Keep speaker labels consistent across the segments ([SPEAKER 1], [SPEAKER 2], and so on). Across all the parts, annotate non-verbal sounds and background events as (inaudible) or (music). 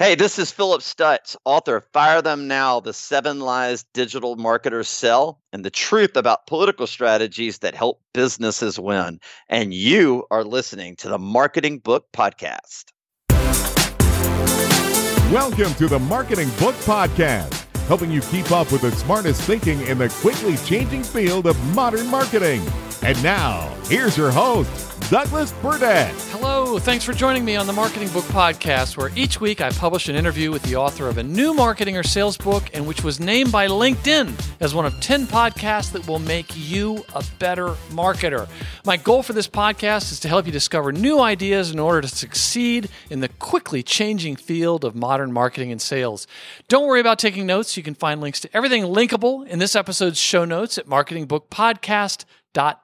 [SPEAKER 1] Hey, this is Phillip Stutts, author of Fire Them Now The Seven Lies Digital Marketers Sell and the Truth About Political Strategies That Help Businesses Win. And you are listening to the Marketing Book Podcast.
[SPEAKER 2] Welcome to the Marketing Book Podcast, helping you keep up with the smartest thinking in the quickly changing field of modern marketing. And now, here's your host, Douglas Burdett.
[SPEAKER 3] Hello, thanks for joining me on the Marketing Book Podcast, where each week I publish an interview with the author of a new marketing or sales book and which was named by LinkedIn as one of 10 podcasts that will make you a better marketer. My goal for this podcast is to help you discover new ideas in order to succeed in the quickly changing field of modern marketing and sales. Don't worry about taking notes. You can find links to everything linkable in this episode's show notes at marketingbookpodcast.com.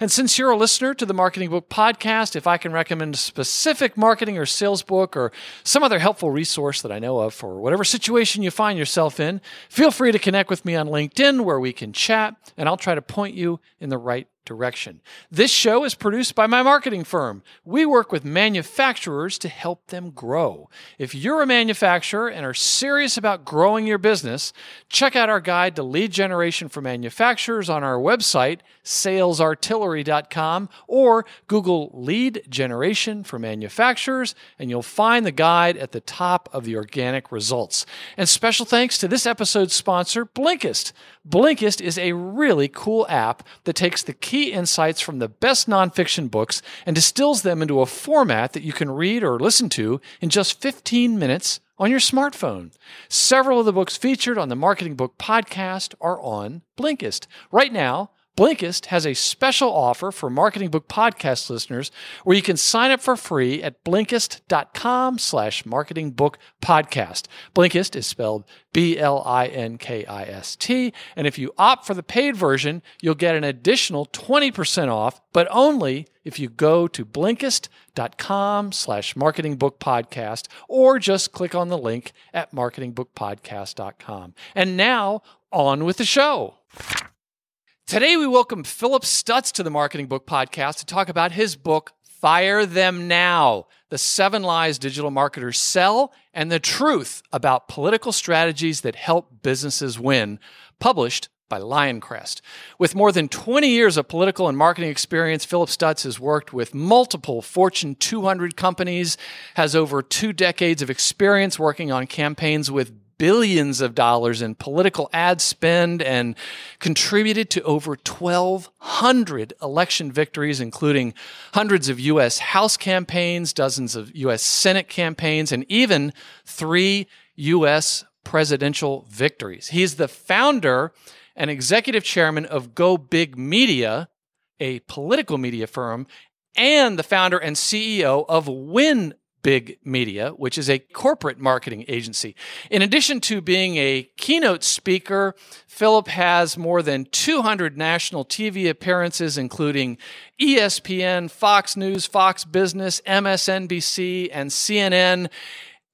[SPEAKER 3] And since you're a listener to the Marketing Book Podcast, if I can recommend a specific marketing or sales book or some other helpful resource that I know of for whatever situation you find yourself in, feel free to connect with me on LinkedIn where we can chat and I'll try to point you in the right direction. This show is produced by my marketing firm. We work with manufacturers to help them grow. If you're a manufacturer and are serious about growing your business, check out our guide to lead generation for manufacturers on our website, salesartillery.com, or Google lead generation for manufacturers, and you'll find the guide at the top of the organic results. And special thanks to this episode's sponsor, Blinkist. Blinkist is a really cool app that takes the key insights from the best nonfiction books and distills them into a format that you can read or listen to in just 15 minutes on your smartphone. Several of the books featured on the Marketing Book podcast are on Blinkist. Right now, Blinkist has a special offer for Marketing Book Podcast listeners where you can sign up for free at Blinkist.com slash Marketing Book Podcast. Blinkist is spelled B-L-I-N-K-I-S-T. And if you opt for the paid version, you'll get an additional 20% off, but only if you go to Blinkist.com slash Marketing Book Podcast or just click on the link at marketingbookpodcast.com. And now on with the show. Today, we welcome Phillip Stutts to the Marketing Book Podcast to talk about his book, Fire Them Now The Seven Lies Digital Marketers Sell and the Truth About Political Strategies That Help Businesses Win, published by Lioncrest. With more than 20 years of political and marketing experience, Phillip Stutts has worked with multiple Fortune 200 companies, has over two decades of experience working on campaigns with billions of dollars in political ad spend and contributed to over 1,200 election victories, including hundreds of U.S. House campaigns, dozens of U.S. Senate campaigns, and even three U.S. presidential victories. He's the founder and executive chairman of Go Big Media, a political media firm, and the founder and CEO of Win Big Media, which is a corporate marketing agency. In addition to being a keynote speaker, Phillip has more than 200 national TV appearances, including ESPN, Fox News, Fox Business, MSNBC, and CNN.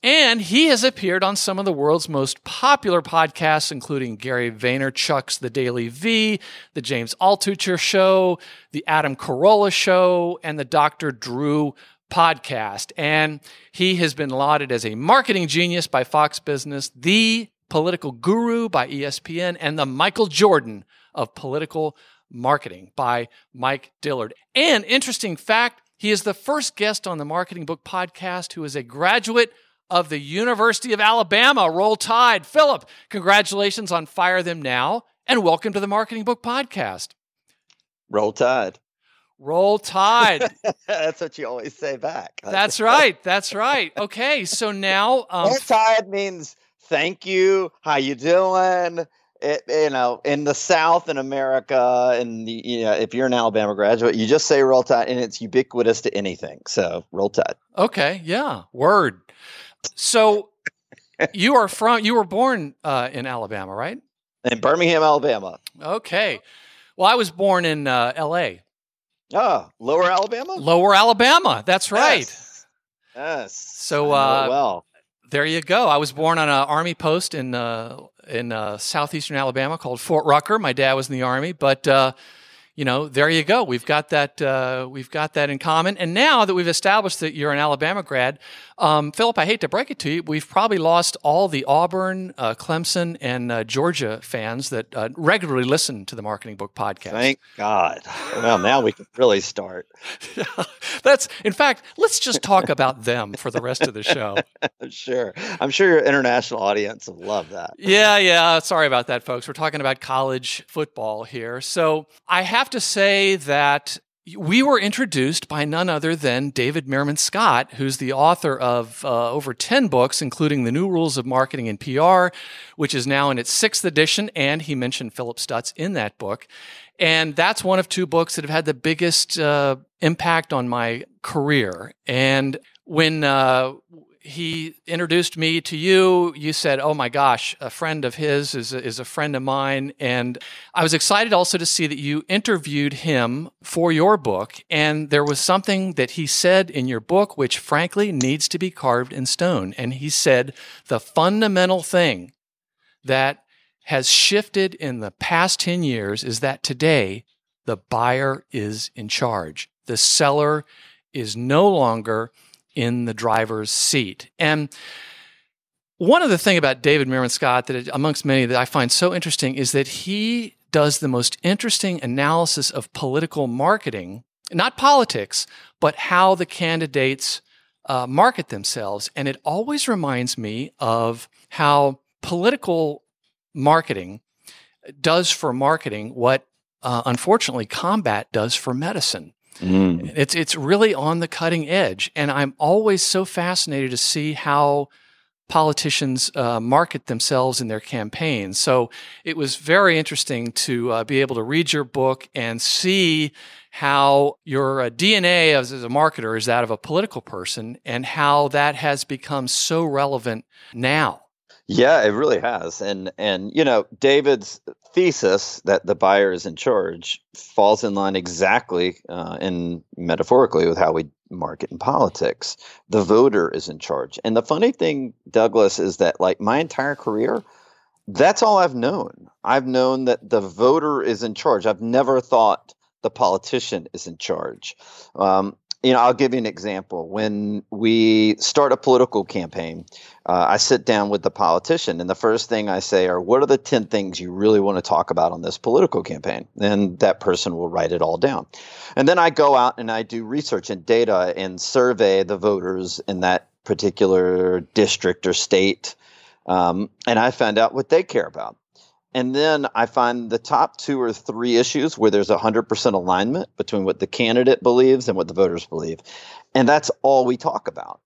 [SPEAKER 3] And he has appeared on some of the world's most popular podcasts, including Gary Vaynerchuk's The DailyVee, The James Altucher Show, The Adam Carolla Show, and The Dr. Drew podcast. And he has been lauded as a marketing genius by Fox Business, the political guru by ESPN, and the Michael Jordan of political marketing by Mike Dillard. And interesting fact, he is the first guest on the Marketing Book podcast who is a graduate of the University of Alabama. Roll Tide. Phillip, congratulations on Fire Them Now, and welcome to the Marketing Book podcast.
[SPEAKER 1] Roll Tide.
[SPEAKER 3] Roll Tide. (laughs)
[SPEAKER 1] That's what you always say back. (laughs)
[SPEAKER 3] That's right. That's right. Okay, so now
[SPEAKER 1] um, Roll Tide means thank you. How you doing? It, you know, in the South in America, and you know, if you're an Alabama graduate, you just say Roll Tide, and it's ubiquitous to anything. So Roll Tide.
[SPEAKER 3] Okay. Yeah. Word. So you are from you were born uh, in Alabama, right?
[SPEAKER 1] In Birmingham, Alabama.
[SPEAKER 3] Okay. Well, I was born in uh, L.A.
[SPEAKER 1] Ah, Lower Alabama.
[SPEAKER 3] Lower Alabama. That's right.
[SPEAKER 1] Yes. yes.
[SPEAKER 3] So
[SPEAKER 1] I know it
[SPEAKER 3] uh,
[SPEAKER 1] well,
[SPEAKER 3] there you go. I was born on an army post in uh, in uh, southeastern Alabama called Fort Rucker. My dad was in the army, but uh, you know, there you go. We've got that. Uh, we've got that in common. And now that we've established that you're an Alabama grad, um, Phillip, I hate to break it to you, we've probably lost all the Auburn, uh, Clemson, and uh, Georgia fans that uh, regularly listen to the Marketing Book Podcast.
[SPEAKER 1] thank God. Well, now we can really start. (laughs)
[SPEAKER 3] That's, in fact, let's just talk about them for the rest of the show. (laughs)
[SPEAKER 1] sure, I'm sure your international audience will love that.
[SPEAKER 3] Yeah, yeah. Sorry about that, folks. We're talking about college football here. So I have to say that we were introduced by none other than David Meerman Scott, who's the author of uh, over 10 books, including The New Rules of Marketing and PR, which is now in its sixth edition. And he mentioned Phillip Stutts in that book. And that's one of two books that have had the biggest uh, impact on my career. And when uh, he introduced me to you. You said, "Oh my gosh, a friend of his is a, is a friend of mine," and I was excited also to see that you interviewed him for your book. And there was something that he said in your book, which frankly needs to be carved in stone. And he said the fundamental thing that has shifted in the past ten years is that today the buyer is in charge. The seller is no longer in the driver's seat. And one of the thing about David Meerman Scott that amongst many that I find so interesting is that he does the most interesting analysis of political marketing, not politics, but how the candidates uh, market themselves. And it always reminds me of how political marketing does for marketing what uh, unfortunately combat does for medicine.
[SPEAKER 1] Mm.
[SPEAKER 3] It's it's really on the cutting edge, and I'm always so fascinated to see how politicians uh, market themselves in their campaigns. So it was very interesting to uh, be able to read your book and see how your uh, DNA as, as a marketer is that of a political person, and how that has become so relevant now.
[SPEAKER 1] Yeah, it really has. And and you know, David's thesis that the buyer is in charge falls in line exactly uh, and metaphorically with how we market in politics. The voter is in charge. And the funny thing, Douglas, is that like my entire career, that's all I've known. I've known that the voter is in charge. I've never thought the politician is in charge. Um, you know, I'll give you an example. When we start a political campaign, uh, I sit down with the politician, and the first thing I say are, "What are the ten things you really want to talk about on this political campaign?" And that person will write it all down. And then I go out and I do research and data and survey the voters in that particular district or state, um, and I find out what they care about. And then I find the top two or three issues where there's 100% alignment between what the candidate believes and what the voters believe. And that's all we talk about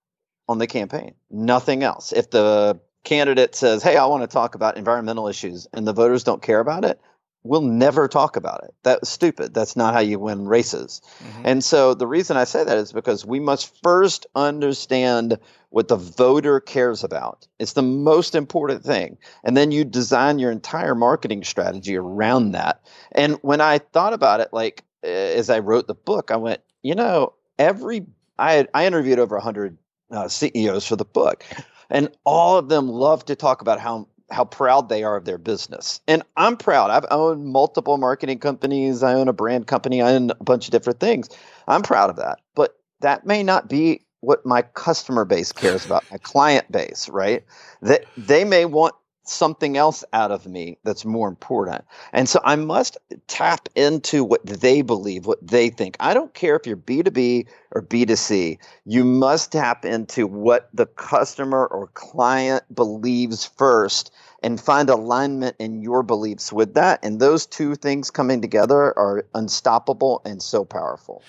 [SPEAKER 1] on the campaign, nothing else. If the candidate says, Hey, I want to talk about environmental issues, and the voters don't care about it, we'll never talk about it. That's stupid. That's not how you win races.
[SPEAKER 3] Mm-hmm.
[SPEAKER 1] And so the reason I say that is because we must first understand what the voter cares about. It's the most important thing. And then you design your entire marketing strategy around that. And when I thought about it, like uh, as I wrote the book, I went, you know, every I had, I interviewed over 100 uh, CEOs for the book, and all of them love to talk about how how proud they are of their business. And I'm proud. I've owned multiple marketing companies. I own a brand company. I own a bunch of different things. I'm proud of that. But that may not be what my customer base cares about, my client base, right? That they may want something else out of me that's more important. And so I must tap into what they believe, what they think. I don't care if you're B2B or B2C. You must tap into what the customer or client believes first and find alignment in your beliefs with that. And those two things coming together are unstoppable and so powerful.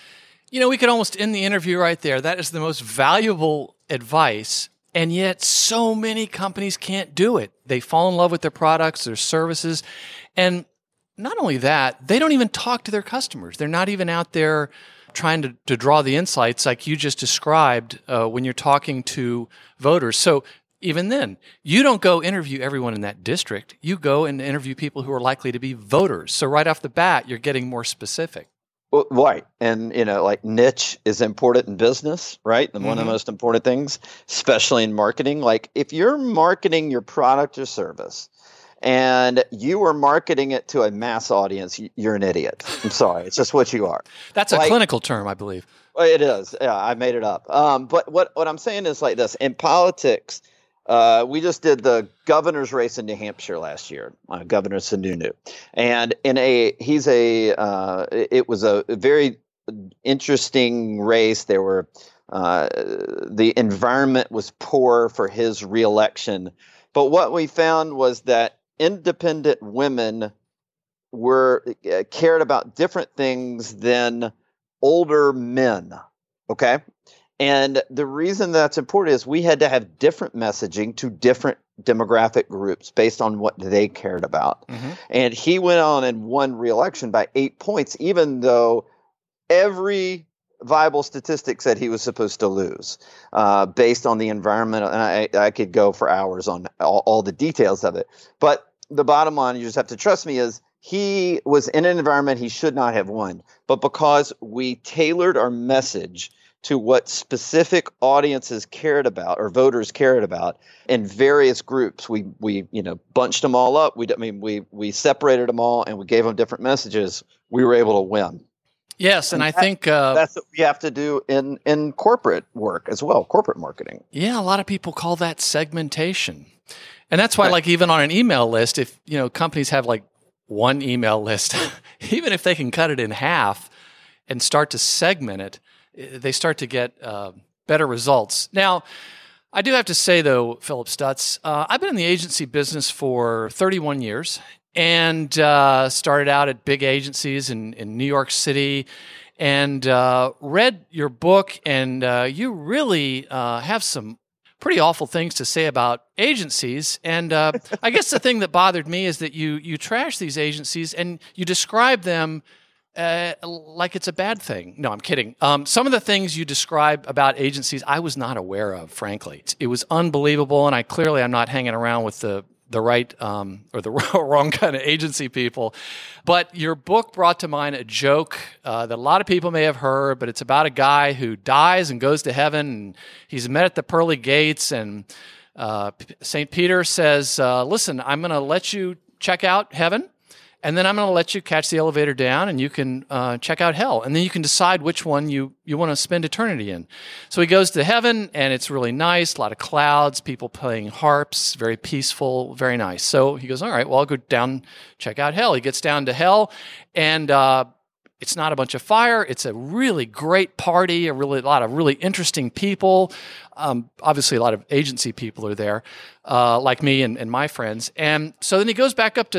[SPEAKER 3] You know, we could almost end the interview right there. That is the most valuable advice. And yet, so many companies can't do it. They fall in love with their products, their services. And not only that, they don't even talk to their customers. They're not even out there trying to, to draw the insights like you just described uh, when you're talking to voters. So even then, you don't go interview everyone in that district. You go and interview people who are likely to be voters. So right off the bat, you're getting more specific.
[SPEAKER 1] Well, right. And, you know, like niche is important in business, right? And mm-hmm. one of the mm-hmm. most important things, especially in marketing. Like if you're marketing your product or service and you are marketing it to a mass audience, you're an idiot. I'm sorry. It's just what you are. (laughs)
[SPEAKER 3] That's a clinical term, I believe.
[SPEAKER 1] It is. Yeah, I made it up. Um, but what, what I'm saying is like this in politics, uh, we just did the governor's race in New Hampshire last year, uh, Governor Sununu, and in a he's a uh, it was a very interesting race. There were uh, the environment was poor for his reelection, but what we found was that independent women were uh, cared about different things than older men. Okay, and the reason that's important is we had to have different messaging to different demographic groups based on what they cared about. Mm-hmm. And he went on and won re-election by eight points, even though every viable statistic said he was supposed to lose uh, based on the environment. And I, I could go for hours on all, all the details of it. But the bottom line, you just have to trust me, is he was in an environment he should not have won. But because we tailored our message – to what specific audiences cared about or voters cared about in various groups. We we you know bunched them all up. We I mean we we separated them all and we gave them different messages. We were able to win.
[SPEAKER 3] Yes, and, and I think uh,
[SPEAKER 1] that's what we have to do in in corporate work as well, corporate marketing.
[SPEAKER 3] Yeah, a lot of people call that segmentation, and that's why, right. like, even on an email list, if you know companies have like one email list, (laughs) even if they can cut it in half and start to segment it, they start to get uh, better results. Now, I do have to say, though, Phillip Stutts, uh, I've been in the agency business for 31 years and uh, started out at big agencies in, in New York City and uh, read your book, and uh, you really uh, have some pretty awful things to say about agencies. And (laughs) I guess the thing that bothered me is that you you trash these agencies and you describe them uh, like it's a bad thing. No, I'm kidding. Um, some of the things you describe about agencies, I was not aware of. Frankly, it was unbelievable, and I clearly I'm not hanging around with the the right um, or the (laughs) wrong kind of agency people. But your book brought to mind a joke uh, that a lot of people may have heard, but it's about a guy who dies and goes to heaven, and he's met at the pearly gates, and uh, Saint Peter says, uh, "Listen, I'm going to let you check out heaven." And then I'm going to let you catch the elevator down, and you can uh, check out hell, and then you can decide which one you you want to spend eternity in. So he goes to heaven, and it's really nice, a lot of clouds, people playing harps, very peaceful, very nice. So he goes, all right, well I'll go down, check out hell. He gets down to hell, and uh, it's not a bunch of fire. It's a really great party. A really a lot of really interesting people. Um, obviously, a lot of agency people are there, uh, like me and, and, my friends. And so then he goes back up to,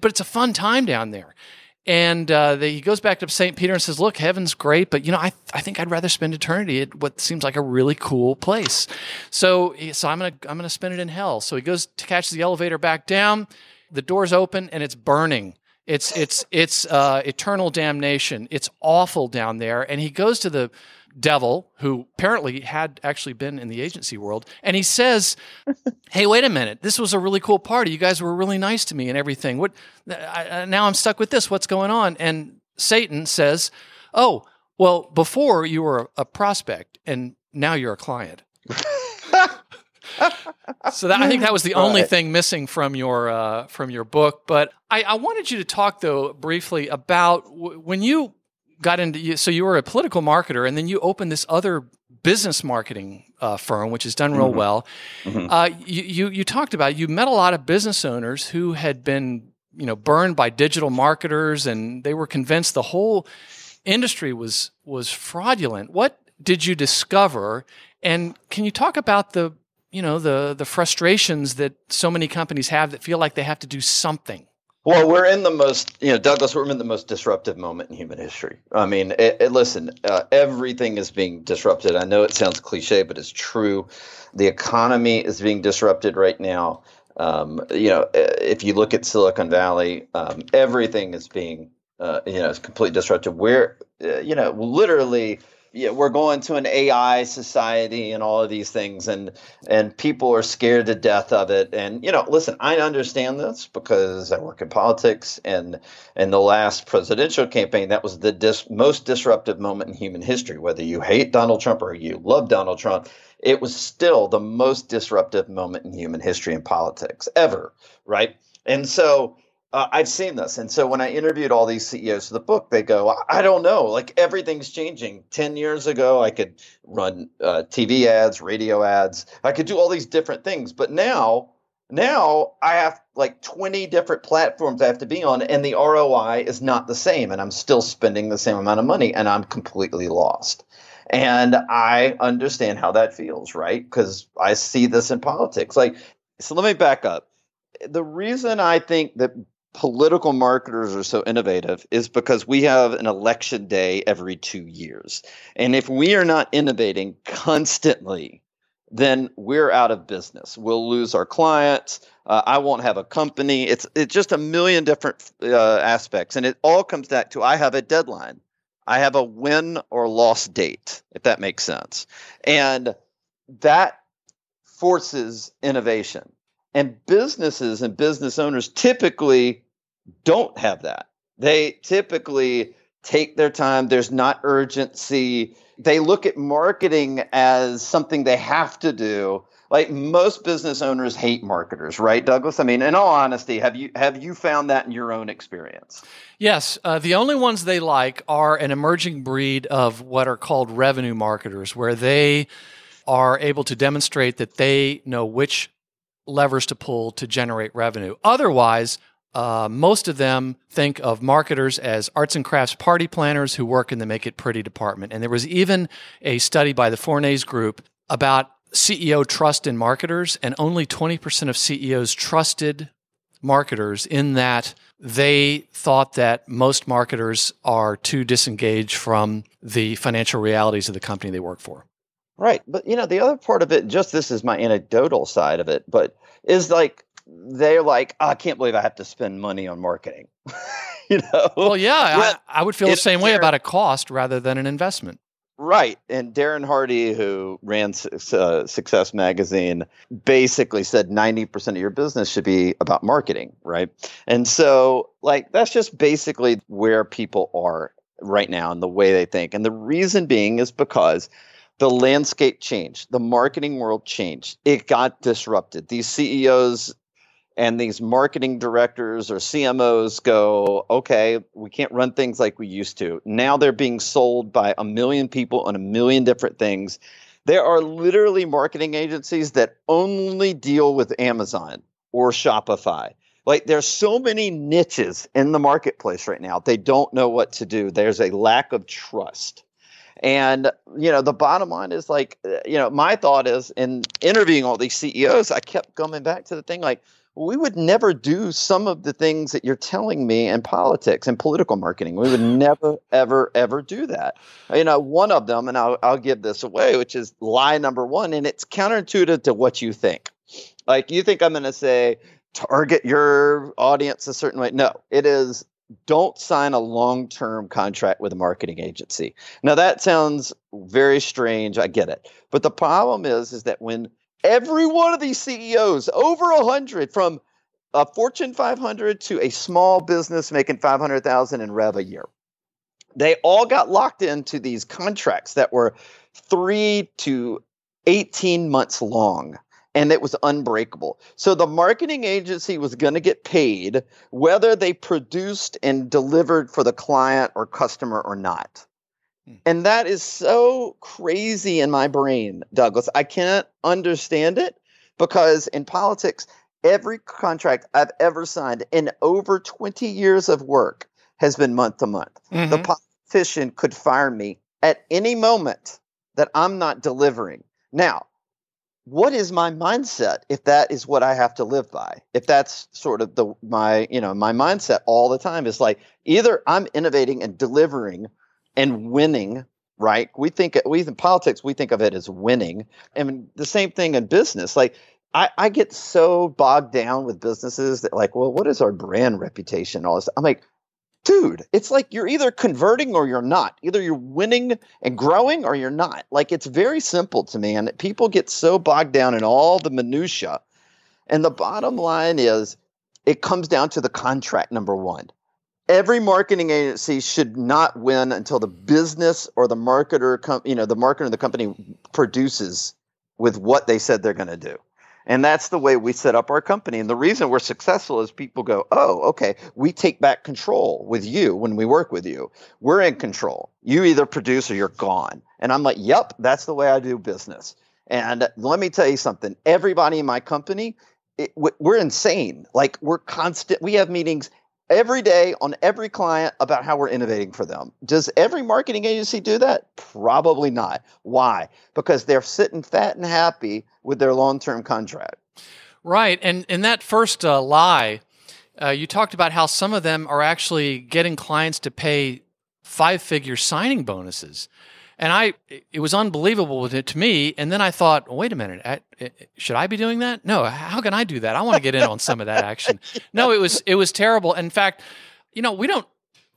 [SPEAKER 3] but it's a fun time down there. And uh, the, he goes back to St. Peter and says, "Look, heaven's great, but you know, I, I think I'd rather spend eternity at what seems like a really cool place. So, so I'm gonna I'm gonna spend it in hell." So he goes to catch the elevator back down. The doors open and it's burning it's it's it's uh, eternal damnation. It's awful down there. And he goes to the devil, who apparently had actually been in the agency world, and he says, "Hey, wait a minute. This was a really cool party. You guys were really nice to me and everything. What? I, now I'm stuck with this. What's going on?" And Satan says, "Oh, well, before you were a prospect, and now you're a client." (laughs) (laughs) so that, I think that was the only right. thing missing from your uh, from your book. But I, I, wanted you to talk though briefly about w- when you got into so you were a political marketer and then you opened this other business marketing uh, firm which has done real mm-hmm. well. Mm-hmm. Uh, you, you you talked about you met a lot of business owners who had been you know burned by digital marketers and they were convinced the whole industry was was fraudulent. What did you discover? And can you talk about the you know the the frustrations that so many companies have that feel like they have to do something.
[SPEAKER 1] Well we're in the most you know douglas we're in the most disruptive moment in human history. I mean it, it, listen uh, everything is being disrupted. I know it sounds cliche but it's true. The economy is being disrupted right now. Um, you know if you look at silicon valley um, everything is being uh, you know, it's completely disruptive. We're, uh, you know, literally, yeah, we're going to an AI society and all of these things, and and people are scared to death of it. And you know, listen, I understand this because I work in politics, and in the last presidential campaign, that was the dis- most disruptive moment in human history. Whether you hate Donald Trump or you love Donald Trump, it was still the most disruptive moment in human history and politics ever, right? And so uh, I've seen this. And so when I interviewed all these CEOs of the book, they go, I don't know, like everything's changing. 10 years ago, I could run uh, TV ads, radio ads, I could do all these different things. But now, now I have like 20 different platforms I have to be on, and the ROI is not the same. And I'm still spending the same amount of money, and I'm completely lost. And I understand how that feels, right? Because I see this in politics. Like, so let me back up the reason I think that political marketers are so innovative is because we have an election day every two years. And if we are not innovating constantly, then we're out of business. We'll lose our clients. Uh, I won't have a company. It's it's just a million different uh, aspects, and it all comes back to I have a deadline. I have a win or loss date, if that makes sense, and that forces innovation. And businesses and business owners typically don't have that. They typically take their time. There's not urgency. They look at marketing as something they have to do. Like most business owners hate marketers, right, Douglas? I mean, in all honesty, have you have you found that in your own experience?
[SPEAKER 3] Yes, uh, the only ones they like are an emerging breed of what are called revenue marketers, where they are able to demonstrate that they know which levers to pull to generate revenue. Otherwise, uh, most of them think of marketers as arts and crafts party planners who work in the make it pretty department. And there was even a study by the Fournaise Group about CEO trust in marketers, and only 20% of CEOs trusted marketers in that they thought that most marketers are too disengaged from the financial realities of the company they work for.
[SPEAKER 1] Right. But, you know, the other part of it, just this is my anecdotal side of it, but is like they're like, oh, I can't believe I have to spend money on marketing. (laughs) you know?
[SPEAKER 3] Well, yeah, well, I, I, would feel the same way about a cost rather than an investment.
[SPEAKER 1] Right. And Darren Hardy, who ran uh, Success Magazine, basically said 90% of your business should be about marketing. Right. And so, like, that's just basically where people are right now and the way they think. And the reason being is because the landscape changed, the marketing world changed, it got disrupted. These CEOs and these marketing directors or CMOs go, okay, we can't run things like we used to. Now they're being sold by a million people on a million different things. There are literally marketing agencies that only deal with Amazon or Shopify. Like there's so many niches in the marketplace right now. They don't know what to do. There's a lack of trust. And you know, the bottom line is like, uh, you know, my thought is in interviewing all these CEOs, I kept coming back to the thing like, we would never do some of the things that you're telling me in politics and political marketing. We would never, ever, ever do that. You know, one of them, and I'll, I'll give this away, which is lie number one, and it's counterintuitive to what you think. Like, you think I'm going to say, target your audience a certain way. No, it is don't sign a long term contract with a marketing agency. Now, that sounds very strange. I get it. But the problem is, is that when Every one of these CEOs, over a hundred, from a Fortune 500 to a small business making 500,000 in rev a year, they all got locked into these contracts that were three to 18 months long and it was unbreakable. So the marketing agency was going to get paid whether they produced and delivered for the client or customer or not. Hmm. And that is so crazy in my brain, Douglas. I can't understand it because in politics, every contract I've ever signed in over 20 years of work has been month to month. Mm-hmm. The politician could fire me at any moment that I'm not delivering. Now, what is my mindset if that is what I have to live by? If that's sort of the my, you know, my mindset all the time is like either I'm innovating and delivering and winning right we think we in politics we think of it as winning and the same thing in business like I, I get so bogged down with businesses that like well what is our brand reputation all this i'm like dude, it's like you're either converting or you're not. Either you're winning and growing or you're not. Like it's very simple to me. And people get so bogged down in all the minutia. And the bottom line is it comes down to the contract number one. Every marketing agency should not win until the business or the marketer, com- you know, the marketer the company produces with what they said they're going to do. And that's the way we set up our company. And the reason we're successful is people go, oh, okay, we take back control with you when we work with you. We're in control. You either produce or you're gone. And I'm like, yep, that's the way I do business. And let me tell you something everybody in my company, it, we're insane. Like, we're constant, we have meetings every day on every client about how we're innovating for them. Does every marketing agency do that? Probably not. Why? Because they're sitting fat and happy with their long-term contract.
[SPEAKER 3] Right, and in that first uh, lie, uh, you talked about how some of them are actually getting clients to pay five-figure signing bonuses. And I, it was unbelievable to me. And then I thought, well, wait a minute, I, eh, should I be doing that? No, how can I do that? I want to get in on some of that action. (laughs) No, it was it was terrible. In fact, you know, we don't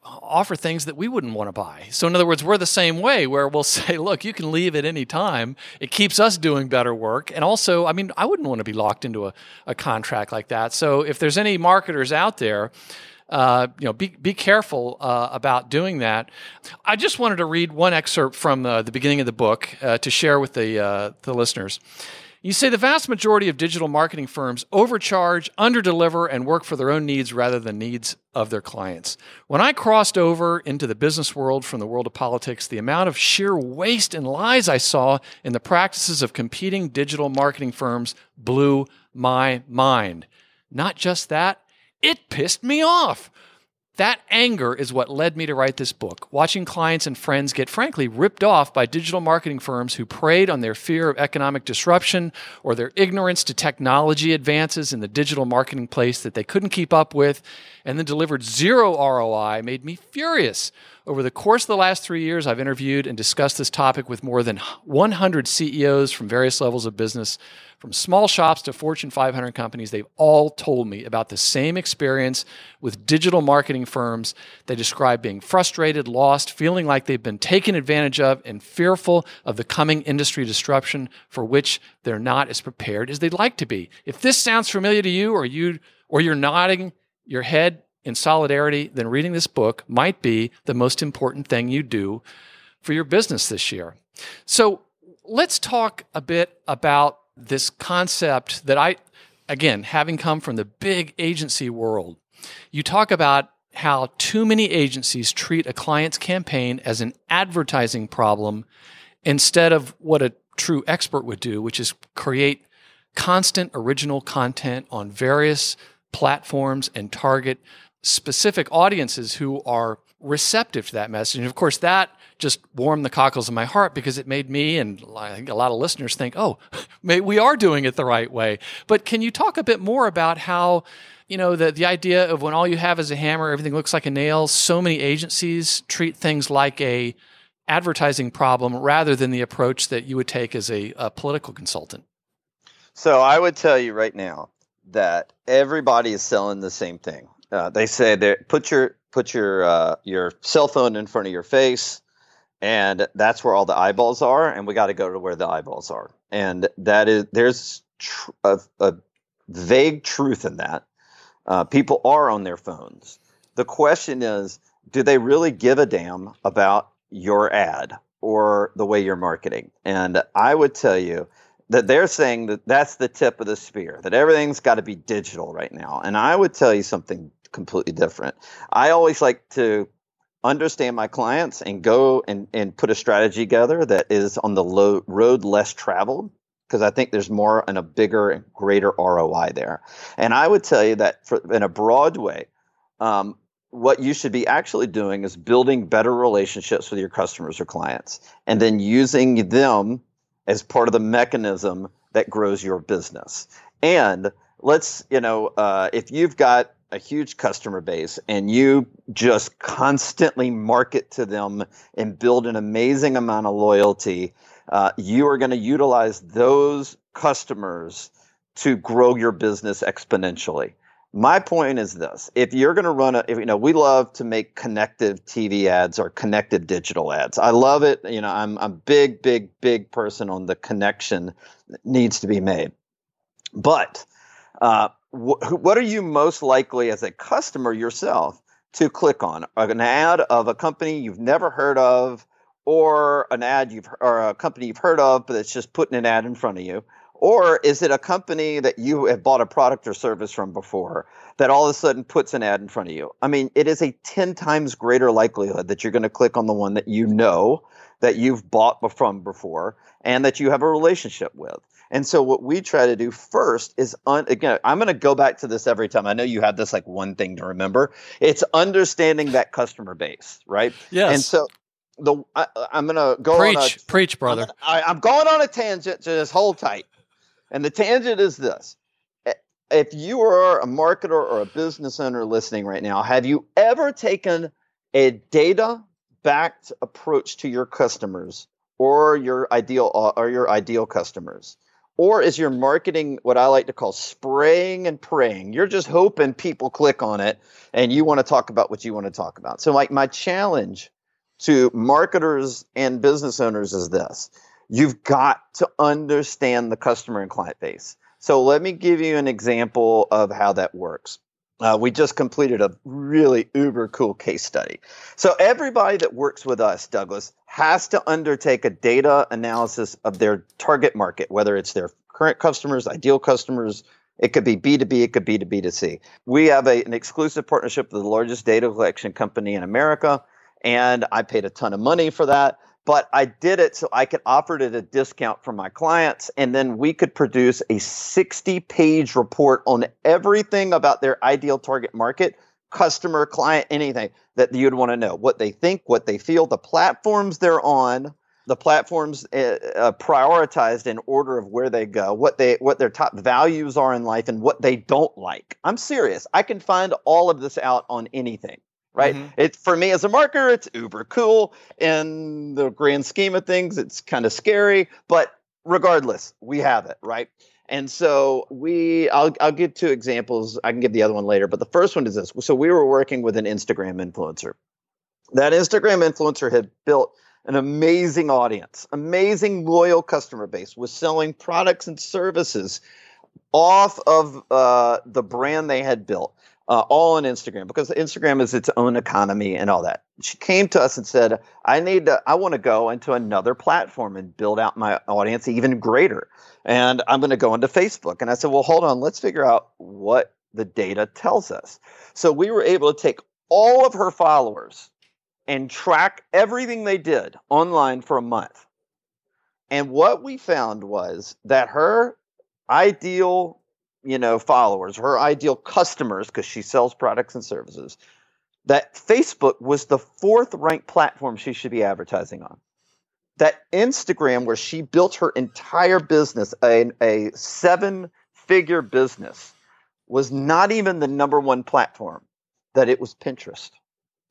[SPEAKER 3] offer things that we wouldn't want to buy. So in other words, we're the same way where we'll (laughs) say, look, you can leave at any time. It keeps us doing better work. And also, I mean, I wouldn't want to be locked into a, a contract like that. So if there's any marketers out there uh, you know, be, be careful uh, about doing that. I just wanted to read one excerpt from uh, the beginning of the book uh, to share with the, the listeners. You say the vast majority of digital marketing firms overcharge, underdeliver, and work for their own needs rather than needs of their clients. When I crossed over into the business world from the world of politics, the amount of sheer waste and lies I saw in the practices of competing digital marketing firms blew my mind. Not just that, it pissed me off. That anger is what led me to write this book. Watching clients and friends get frankly ripped off by digital marketing firms who preyed on their fear of economic disruption or their ignorance to technology advances in the digital marketing place that they couldn't keep up with and then delivered zero ROI made me furious. Over the course of the last three years, I've interviewed and discussed this topic with more than 100 CEOs from various levels of business from small shops to Fortune 500 companies, they've all told me about the same experience with digital marketing firms. They describe being frustrated, lost, feeling like they've been taken advantage of, and fearful of the coming industry disruption for which they're not as prepared as they'd like to be. If this sounds familiar to you or you or you're nodding your head in solidarity, then reading this book might be the most important thing you do for your business this year. So let's talk a bit about this concept that I, again, having come from the big agency world, you talk about how too many agencies treat a client's campaign as an advertising problem instead of what a true expert would do, which is create constant original content on various platforms and target specific audiences who are receptive to that message. And of course, that just warmed the cockles of my heart because it made me and I think a lot of listeners think, oh, (laughs) we are doing it the right way. But can you talk a bit more about how, you know, the, the idea of when all you have is a hammer, everything looks like a nail, so many agencies treat things like a advertising problem rather than the approach that you would take as a, a political consultant?
[SPEAKER 1] So I would tell you right now that everybody is selling the same thing. Uh, they say that put your put your uh, your cell phone in front of your face and that's where all the eyeballs are and we got to go to where the eyeballs are. And that is there's tr- a, a, vague truth in that. Uh, people are on their phones. The question is do they really give a damn about your ad or the way you're marketing? And i would tell you that they're saying that that's the tip of the spear that everything's got to be digital right now and i would tell you something completely different i always like to understand my clients and go and, and put a strategy together that is on the low, road less traveled because I think there's more and a bigger and greater ROI there. And I would tell you that for, in a broad way, um, what you should be actually doing is building better relationships with your customers or clients and then using them as part of the mechanism that grows your business. And let's, you know, uh, if you've got a huge customer base and you just constantly market to them and build an amazing amount of loyalty, uh, you are going to utilize those customers to grow your business exponentially. My point is this: if you're going to run a, if, you know, we love to make connective TV ads or connective digital ads. I love it. You know, I'm I'm big, big, big person on the connection that needs to be made. But uh, wh- what are you most likely as a customer yourself to click on? An ad of a company you've never heard of, or an ad you've or a company you've heard of, but it's just putting an ad in front of you or is it a company that you have bought a product or service from before that all of a sudden puts an ad in front of you? I mean, it is a 10 times greater likelihood that you're going to click on the one that you know that you've bought from before and that you have a relationship with. And so what we try to do first is un- again, I'm going to go back to this every time. I know you have this like one thing to remember. It's understanding that customer base, right?
[SPEAKER 3] Yes.
[SPEAKER 1] And so the I, am going to go
[SPEAKER 3] preach,
[SPEAKER 1] on a,
[SPEAKER 3] preach, brother.
[SPEAKER 1] I'm, I, am going on a tangent. To just hold tight. And the tangent is this if you are a marketer or a business owner listening right now, have you ever taken a data backed approach to your customers or your ideal uh, or your ideal customers? Or is your marketing what I like to call spraying and praying? You're just hoping people click on it and you want to talk about what you want to talk about. So like my challenge to marketers and business owners is this you've got to understand the customer and client base. So let me give you an example of how that works. Uh, we just completed a really uber cool case study. So everybody that works with us, Douglas, has to undertake a data analysis of their target market, whether it's their current customers, ideal customers. It could be B2B, it could be to B2C. We have a, an exclusive partnership with the largest data collection company in America, and I paid a ton of money for that but I did it so I could offer it at a discount for my clients. And then we could produce a 60 page report on everything about their ideal target market, customer, client, anything that you'd want to know what they think, what they feel, the platforms they're on. The platforms uh, uh, prioritized in order of where they go, what they what their top values are in life, and what they don't like. I'm serious. I can find all of this out on anything right? Mm-hmm. It for me as a marketer, it's uber cool. In the grand scheme of things, it's kind of scary, but regardless, we have it, right? And so we, I'll, I'll give two examples. I can give the other one later, but the first one is this. So we were working with an Instagram influencer. That Instagram influencer had built an amazing audience, amazing loyal customer base, was selling products and services off of uh, the brand they had built uh, all on Instagram because Instagram is its own economy and all that. She came to us and said, "I need to. I want to go into another platform and build out my audience even greater, and I'm going to go into Facebook." And I said, "Well, hold on. Let's figure out what the data tells us." So we were able to take all of her followers and track everything they did online for a month. And what we found was that her ideal you know followers her ideal customers because she sells products and services that facebook was the fourth ranked platform she should be advertising on. That instagram where she built her entire business a, a seven figure business was not even the number one platform that it was pinterest.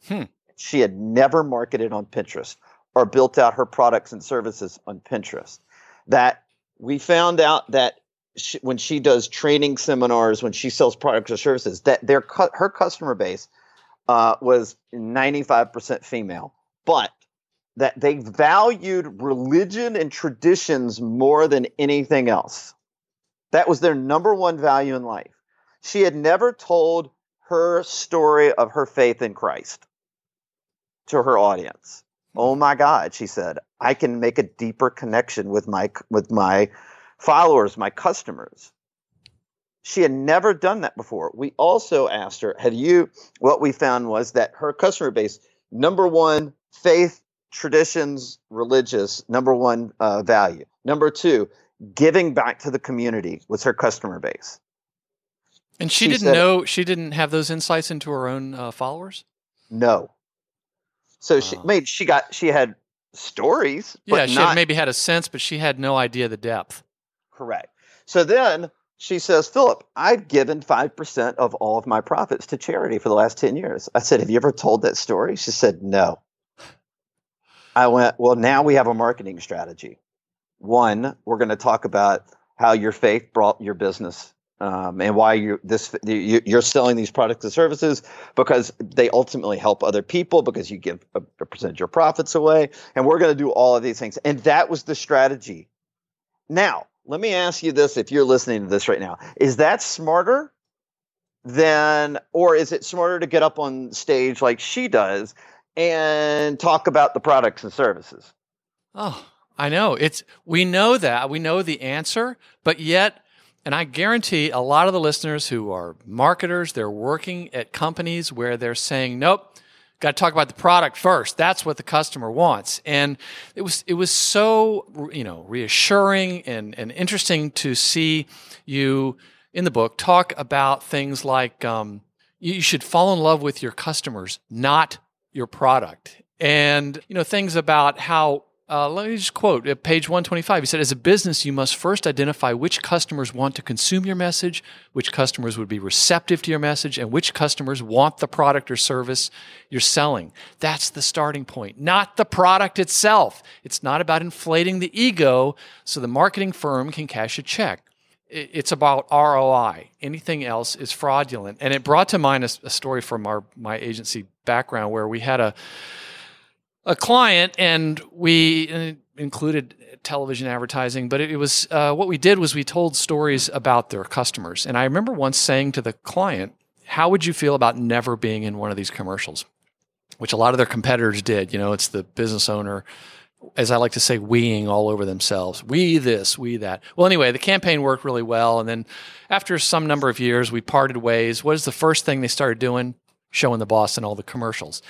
[SPEAKER 1] Hmm. she had never marketed on pinterest or built out her products and services on pinterest. That we found out that she, when she does training seminars, when she sells products or services, that their her customer base uh, was 95% female, but that they valued religion and traditions more than anything else. That was their number one value in life. She had never told her story of her faith in Christ to her audience. Oh my God, she said, I can make a deeper connection with my with my followers, my customers. She had never done that before. We also asked her, Have you? What we found was that her customer base, number one, faith, traditions, religious, number one uh, value. Number two, giving back to the community was her customer base.
[SPEAKER 3] And she, she didn't said, know, she didn't have those insights into her own uh, followers?
[SPEAKER 1] No. So she made, she got, she had stories.
[SPEAKER 3] Yeah, she
[SPEAKER 1] not,
[SPEAKER 3] had maybe had a sense, but she had no idea the depth.
[SPEAKER 1] Correct. So then she says, Phillip, I've given 5% of all of my profits to charity for the last 10 years. I said, Have you ever told that story? She said, No. I went, Well, now we have a marketing strategy. One, we're going to talk about how your faith brought your business um, and why you this you, you're selling these products and services because they ultimately help other people because you give a, a percentage of your profits away and we're going to do all of these things and that was the strategy now let me ask you this if you're listening to this right now. Is that smarter than or is it smarter to get up on stage like she does and talk about the products and services?
[SPEAKER 3] Oh i know. It's we know that. We know the answer but yet and I guarantee a lot of the listeners who are marketers, they're working at companies where they're saying, nope, got to talk about the product first. That's what the customer wants. And it was, it was so, you know, reassuring and, and interesting to see you in the book talk about things like um, you should fall in love with your customers, not your product. And, you know, things about how uh, let me just quote at page 125. He said, As a business, you must first identify which customers want to consume your message, which customers would be receptive to your message, and which customers want the product or service you're selling. That's the starting point, not the product itself. It's not about inflating the ego so the marketing firm can cash a check. It's about ROI. Anything else is fraudulent. And it brought to mind a, a story from our my agency background where we had a a client, and we uh, included television advertising, but it, was uh, what we did was we told stories about their customers. And I remember once saying to the client, "How would you feel about never being in one of these commercials?" Which a lot of their competitors did. You know, it's the business owner as I like to say, weeing all over themselves. We this, we that. Well, anyway, the campaign worked really well. And then after some number of years, we parted ways. What is the first thing they started doing? Showing the boss in all the commercials.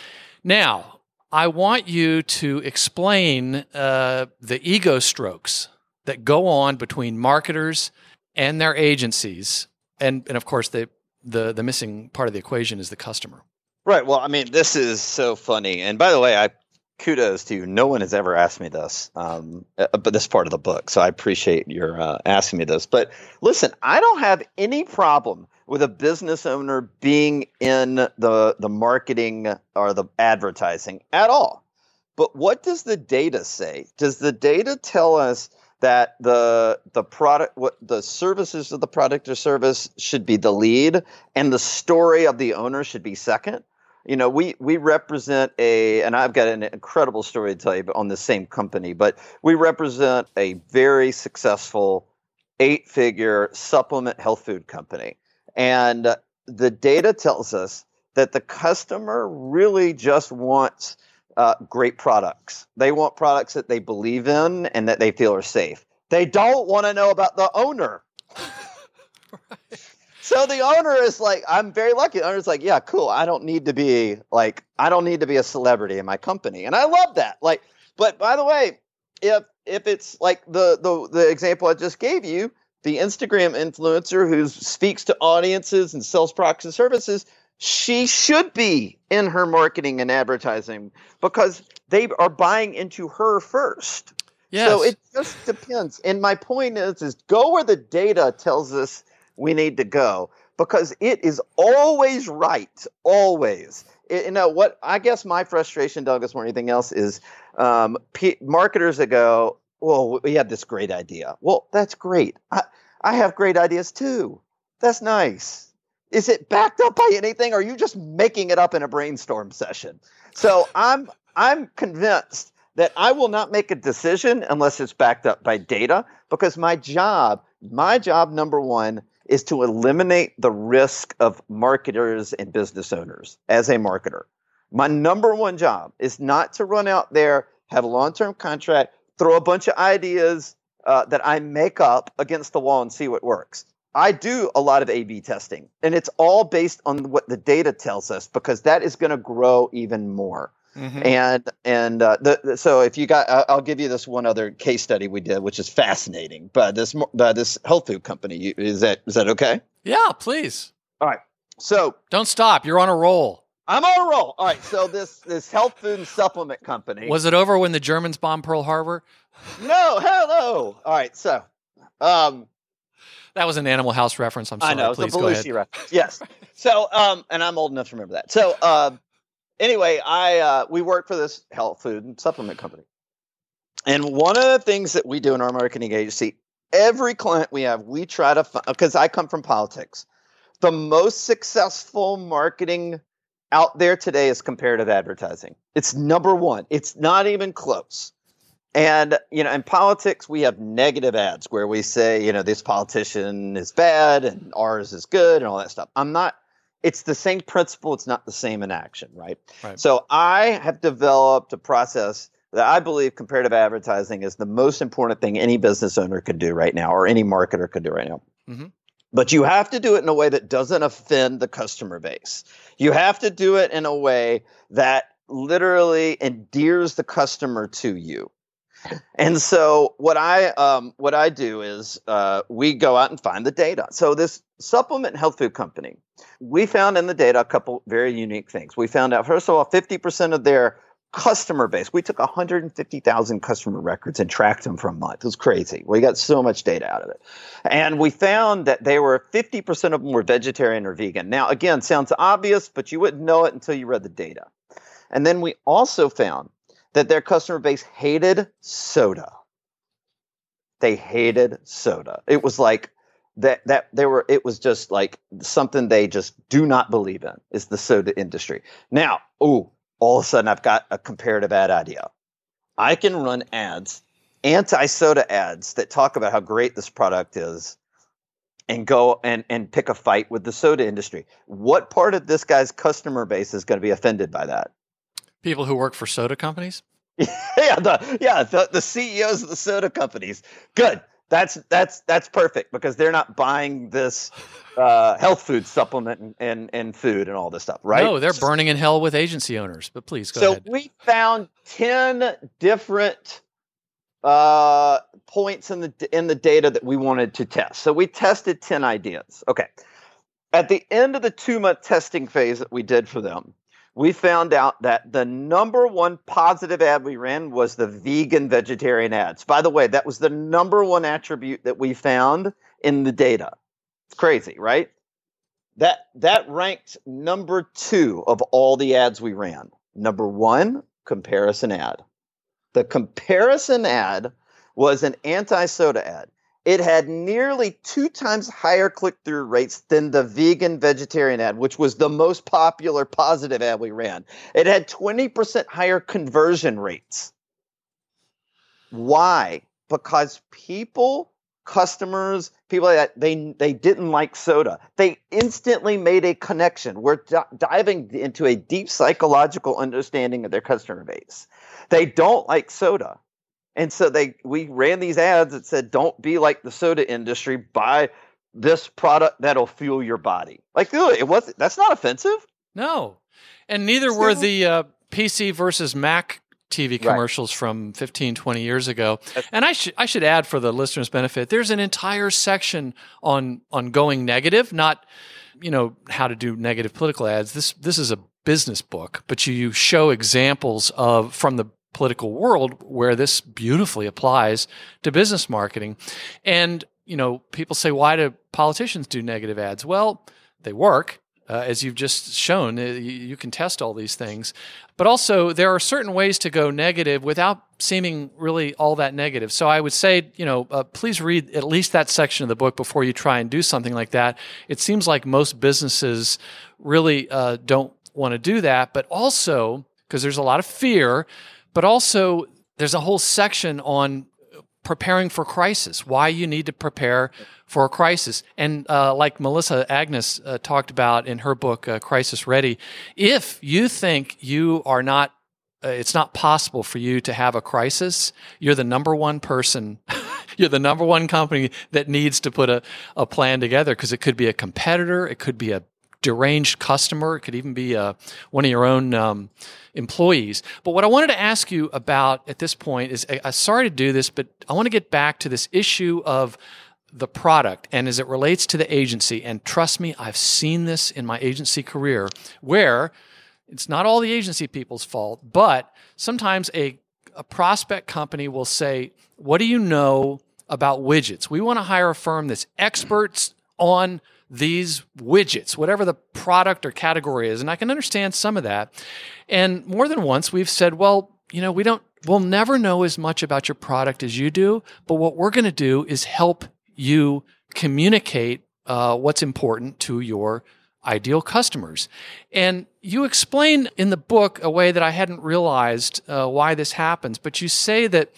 [SPEAKER 3] Now, I want you to explain uh, the ego strokes that go on between marketers and their agencies, and and of course the the the missing part of the equation is the customer.
[SPEAKER 1] Right. Well, I mean, this is so funny. And by the way, I kudos to you. No one has ever asked me this, um, uh, but this part of the book. So I appreciate your uh, asking me this. But listen, I don't have any problem with a business owner being in the the marketing or the advertising at all. But what does the data say? Does the data tell us that the the product what the services of the product or service should be the lead and the story of the owner should be second? You know, we we represent a and I've got an incredible story to tell you on the same company, but we represent a very successful eight-figure supplement health food company and the data tells us that the customer really just wants uh, great products. They want products that they believe in and that they feel are safe. They don't want to know about the owner. right. (laughs) (laughs) So the owner is like, I'm very lucky. The owner's like, yeah, cool. I don't need to be like, I don't need to be a celebrity in my company, and I love that. Like, but by the way, if if it's like the the the example I just gave you, the Instagram influencer who speaks to audiences and sells products and services, she should be in her marketing and advertising because they are buying into her first. Yes. So it just depends. And my point is is go where the data tells us we need to go because it is always right, always. It, you know what? I guess my frustration, Douglas, more than anything else, is um, p- marketers that go, well, we have this great idea. Well, that's great. I, I have great ideas too. That's nice. Is it backed up by anything? Or are you just making it up in a brainstorm session? So I'm I'm convinced that I will not make a decision unless it's backed up by data because my job, my job number one is to eliminate the risk of marketers and business owners as a marketer. My number one job is not to run out there, have a long term contract, throw a bunch of ideas uh, that I make up against the wall and see what works. I do a lot of A B testing, and it's all based on what the data tells us because that is going to grow even more. Mm-hmm. And and uh, the, the, so if you got, I'll give you this one other case study we did, which is fascinating. But this uh, this health food company is that is that okay?
[SPEAKER 3] Yeah, please.
[SPEAKER 1] All right. So
[SPEAKER 3] don't stop. You're on a roll.
[SPEAKER 1] I'm on a roll. All right. So this this health food and supplement company.
[SPEAKER 3] Was it over when the Germans bombed Pearl Harbor?
[SPEAKER 1] No. Hello. All right. So, um,
[SPEAKER 3] that was an Animal House reference. I'm sorry. I know. Please the Belushi reference.
[SPEAKER 1] Yes. So, um, and I'm old enough to remember that. So, um, anyway, I uh, we work for this health food and supplement company, and one of the things that we do in our marketing agency every client we have, we try to because I come from politics. The most successful marketing out there today is comparative advertising. It's number one. It's not even close. And you know, in politics, we have negative ads where we say, you know, this politician is bad and ours is good and all that stuff. I'm not. It's the same principle. It's not the same in action, right? right. So I have developed a process that I believe comparative advertising is the most important thing any business owner could do right now, or any marketer could do right now. Mm-hmm. But you have to do it in a way that doesn't offend the customer base. You have to do it in a way that literally endears the customer to you. And so what I um, what I do is uh, we go out and find the data. So this supplement health food company, we found in the data a couple very unique things. We found out first of all, fifty percent of their customer base. We took 150,000 customer records and tracked them for a month. It was crazy. We got so much data out of it. And we found that they were 50% of them were vegetarian or vegan. Now, again, sounds obvious, but you wouldn't know it until you read the data. And then we also found that their customer base hated soda. They hated soda. It was like that that they were it was just like something they just do not believe in is the soda industry. Now, oh, all of a sudden I've got a comparative ad idea. I can run ads, anti soda ads that talk about how great this product is and go and, and pick a fight with the soda industry. What part of this guy's customer base is going to be offended by that?
[SPEAKER 3] People who work for soda companies? (laughs)
[SPEAKER 1] yeah, the yeah, the, the CEOs of the soda companies. Good. That's that's that's perfect because they're not buying this uh, health food supplement and, and, and food and all this stuff, right?
[SPEAKER 3] No, they're burning in hell with agency owners. But please go
[SPEAKER 1] so
[SPEAKER 3] ahead.
[SPEAKER 1] So we found ten different uh, points in the in the data that we wanted to test. So we tested ten ideas. Okay. At the end of the two month testing phase that we did for them, we found out that the number one positive ad we ran was the vegan vegetarian ads. By the way, that was the number one attribute that we found in the data. It's crazy, right? That that ranked number 2 of all the ads we ran. Number 1, comparison ad. The comparison ad was an anti-soda ad. It had nearly two times higher click through rates than the vegan vegetarian ad, which was the most popular positive ad we ran. It had 20% higher conversion rates. Why? Because people, customers, people like that, they, they didn't like soda. They instantly made a connection. We're d- diving into a deep psychological understanding of their customer base. They don't like soda and so they we ran these ads that said, "Don't be like the soda industry. Buy this product that'll fuel your body." Like, it was that's not offensive.
[SPEAKER 3] No, and neither were the uh, PC versus Mac TV commercials right. from 15, 20 years ago. And I should I should add for the listeners' benefit, there's an entire section on on going negative, not you know how to do negative political ads. This this is a business book, but you show examples of from the political world where this beautifully applies to business marketing. And, you know, people say, why do politicians do negative ads? Well, they work. Uh, as you've just shown, uh, you, you, can test all these things. But also, there are certain ways to go negative without seeming really all that negative. So I would say, you know, uh, please read at least that section of the book before you try and do something like that. It seems like most businesses really uh, don't want to do that. But also, because there's a lot of fear, but also, there's a whole section on preparing for crisis, why you need to prepare for a crisis. And uh, like Melissa Agnes uh, talked about in her book, uh, Crisis Ready, if you think you are not, uh, it's not possible for you to have a crisis, you're the number one person. (laughs) you're the number one company that needs to put a, a plan together because it could be a competitor, it could be a deranged customer, it could even be uh, one of your own. Um, employees. But what I wanted to ask you about at this point is I, am sorry to do this, but I want to get back to this issue of the product and as it relates to the agency. And trust me, I've seen this in my agency career where it's not all the agency people's fault, but sometimes a, a prospect company will say, What do you know about widgets? We want to hire a firm that's experts on these widgets, whatever the product or category is. And I can understand some of that. And more than once, we've said, well, you know, we don't, we'll never know as much about your product as you do, but what we're going to do is help you communicate uh, what's important to your ideal customers. And you explain in the book a way that I hadn't realized uh, why this happens, but you say that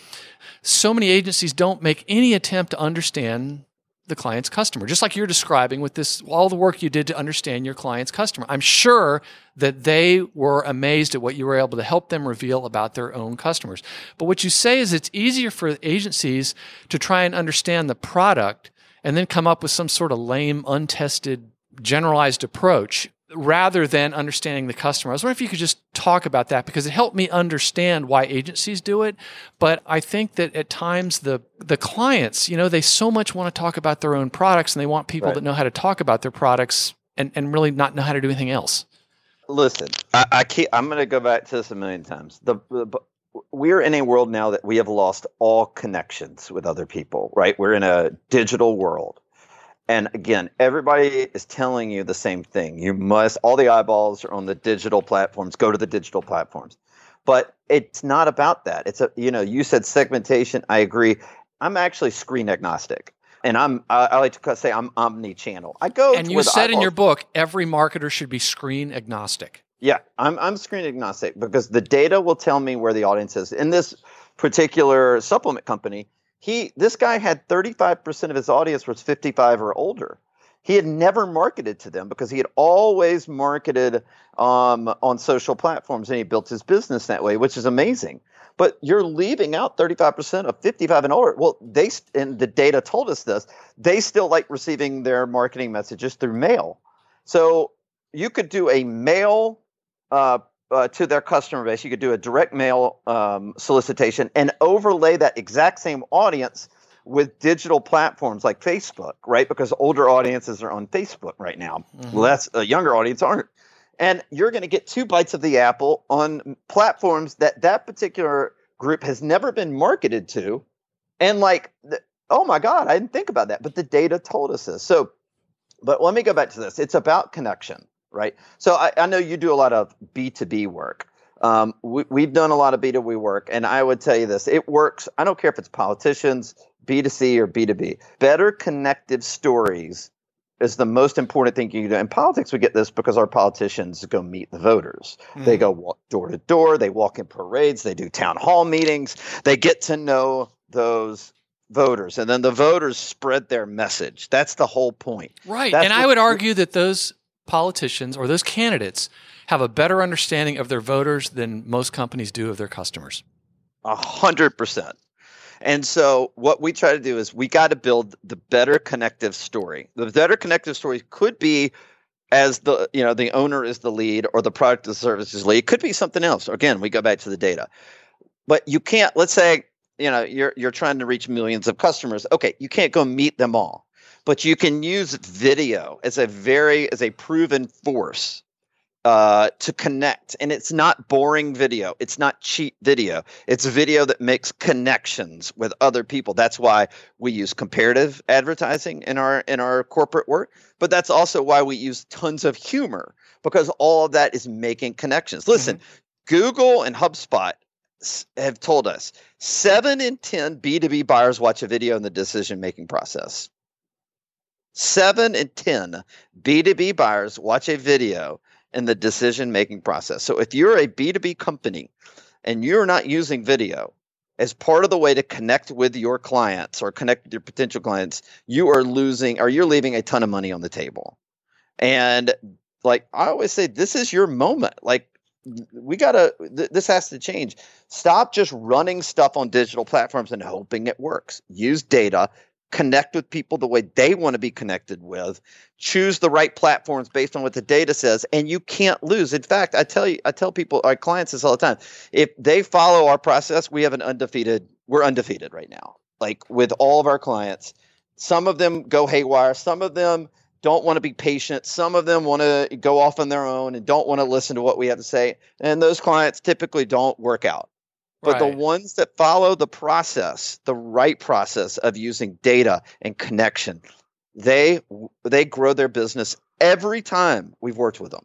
[SPEAKER 3] so many agencies don't make any attempt to understand the client's customer, just like you're describing with this, all the work you did to understand your client's customer. I'm sure that they were amazed at what you were able to help them reveal about their own customers. But what you say is it's easier for agencies to try and understand the product and then come up with some sort of lame, untested, generalized approach rather than understanding the customer. I was wondering if you could just talk about that because it helped me understand why agencies do it. But I think that at times the the clients, you know, they so much want to talk about their own products and they want people right. that know how to talk about their products and, and really not know how to do anything else.
[SPEAKER 1] Listen, I, I can't, I'm going to go back to this a million times. The, the we're in a world now that we have lost all connections with other people, right? We're in a digital world and again, everybody is telling you the same thing. You must, all the eyeballs are on the digital platforms, go to the digital platforms. But it's not about that. It's a, you know, you said segmentation. I agree. I'm actually screen agnostic. And I'm, I, I like to say I'm omni-channel. I go.
[SPEAKER 3] And you said in your book, every marketer should be screen agnostic.
[SPEAKER 1] Yeah, I'm, I'm screen agnostic because the data will tell me where the audience is. In this particular supplement company, he this guy had 35% of his audience was 55 or older. He had never marketed to them because he had always marketed um, on social platforms and he built his business that way, which is amazing. But you're leaving out 35% of 55 and older. Well, they and the data told us this. They still like receiving their marketing messages through mail. So you could do a mail uh, uh, to their customer base. You could do a direct mail um, solicitation and overlay that exact same audience with digital platforms like Facebook, right? Because older audiences are on Facebook right now. Mm-hmm. Less uh, younger audience aren't. And you're going to get two bites of the apple on platforms that that particular group has never been marketed to. And like, oh my God, I didn't think about that. But the data told us this. So, but let me go back to this. It's about connection right? So I, I know you do a lot of B2B work. Um, we, have done a lot of B2B work, and I would tell you this it works. I don't care if it's politicians, B2C, or B2B. Better connective stories is the most important thing you can do. In politics, we get this because our politicians go meet the voters. Mm. They go walk door to door, they walk in parades, they do town hall meetings, they get to know those voters and then the voters spread their message that's the whole point
[SPEAKER 3] right that's and i would argue that those politicians or those candidates have a better understanding of their voters than most companies do of their customers.
[SPEAKER 1] A hundred percent. And so what we try to do is we got to build the better connective story. The better connective story could be as the you know the owner is the lead or the product or service is lead. It could be something else. Again, we go back to the data. But you can't let's say you know you're you're trying to reach millions of customers. Okay, you can't go meet them all but you can use video as a very as a proven force uh, to connect. And it's not boring video. It's not cheap video. It's video that makes connections with other people. That's why we use comparative advertising in our in our corporate work but that's also why we use tons of humor because all of that is making connections. Listen mm-hmm. google and hubspot have told us 7 in 10 b2b buyers watch a video in the decision making process Seven in 10 B2B buyers watch a video in the decision making process. So if you're a B2B company and you're not using video as part of the way to connect with your clients or connect with your potential clients, you are losing or you're leaving a ton of money on the table. And like I always say, this is your moment. Like we gotta th- this has to change stop just running stuff on digital platforms and hoping it works use data connect with people the way they want to be connected with choose the right platforms based on what the data says and you can't lose. In fact i tell you i tell people our clients this all the time if they follow our process we have an undefeated we're undefeated right now like with all of our clients. Some of them go haywire some of them don't want to be patient some of them want to go off on their own and don't want to listen to what we have to say and those clients typically don't work out but right. the ones that follow the process, the right process of using data and connection, they they grow their business every time we've worked with them.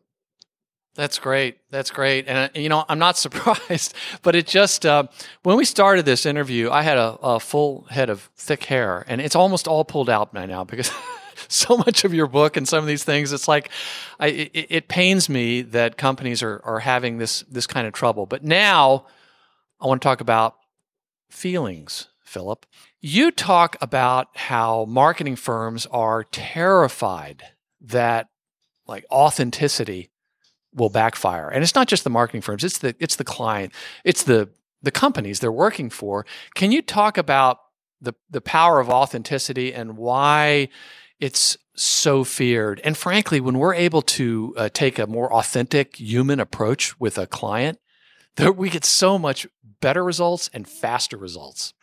[SPEAKER 3] That's great. That's great. And, uh, you know, I'm not (laughs) surprised, but it just, uh, when we started this interview, I had a, a, full head of thick hair and it's almost all pulled out by now because (laughs) so much of your book and some of these things, it's like, I, it, it, pains me that companies are, are having this, this kind of trouble. But now I want to talk about feelings, Phillip. You talk about how marketing firms are terrified that like authenticity will backfire. And it's not just the marketing firms, it's the it's the client, it's the the companies they're working for. Can you talk about the the power of authenticity and why it's so feared? And frankly, when we're able to uh, take a more authentic human approach with a client, that we get so much better results and faster results.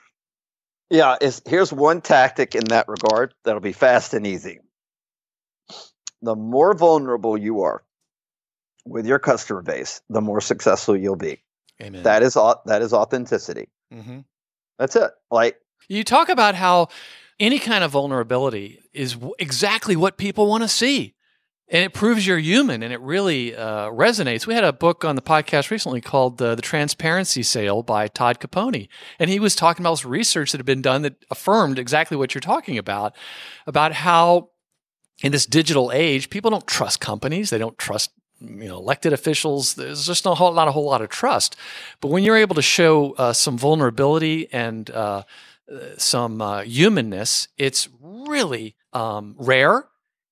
[SPEAKER 1] Yeah, here's one tactic in that regard that'll be fast and easy. The more vulnerable you are, with your customer base, the more successful you'll be. Amen. That is that is authenticity. Mm-hmm. That's it. Like
[SPEAKER 3] you talk about how any kind of vulnerability is exactly what people want to see. And it proves you're human and it really uh, resonates. We had a book on the podcast recently called uh, The Transparency Sale by Todd Caponi. And he was talking about this research that had been done that affirmed exactly what you're talking about about how in this digital age, people don't trust companies. They don't trust you know elected officials there's just not a whole, not a whole lot of trust but when you're able to show uh, some vulnerability and uh, some uh, humanness it's really um, rare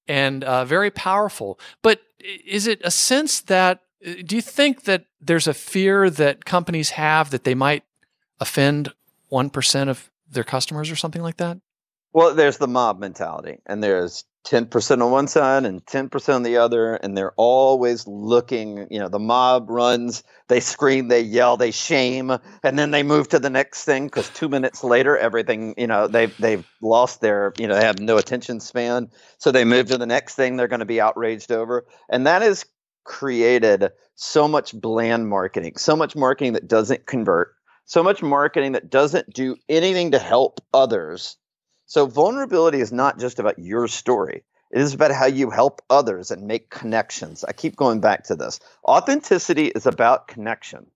[SPEAKER 3] and uh, very powerful. But is it a sense that uh, do you think that there's a fear that companies have that they might offend 1% of their customers or something like that?
[SPEAKER 1] Well there's the mob mentality and there's 10% on one side and 10% on the other and they're always looking you know the mob runs they scream they yell they shame and then they move to the next thing because two minutes later everything you know they've they've lost their you know they have no attention span. So they move to the next thing they're going to be outraged over. And that has created so much bland marketing so much marketing that doesn't convert so much marketing that doesn't do anything to help others so vulnerability is not just about your story. It is about how you help others and make connections. I keep going back to this. Authenticity is about connections.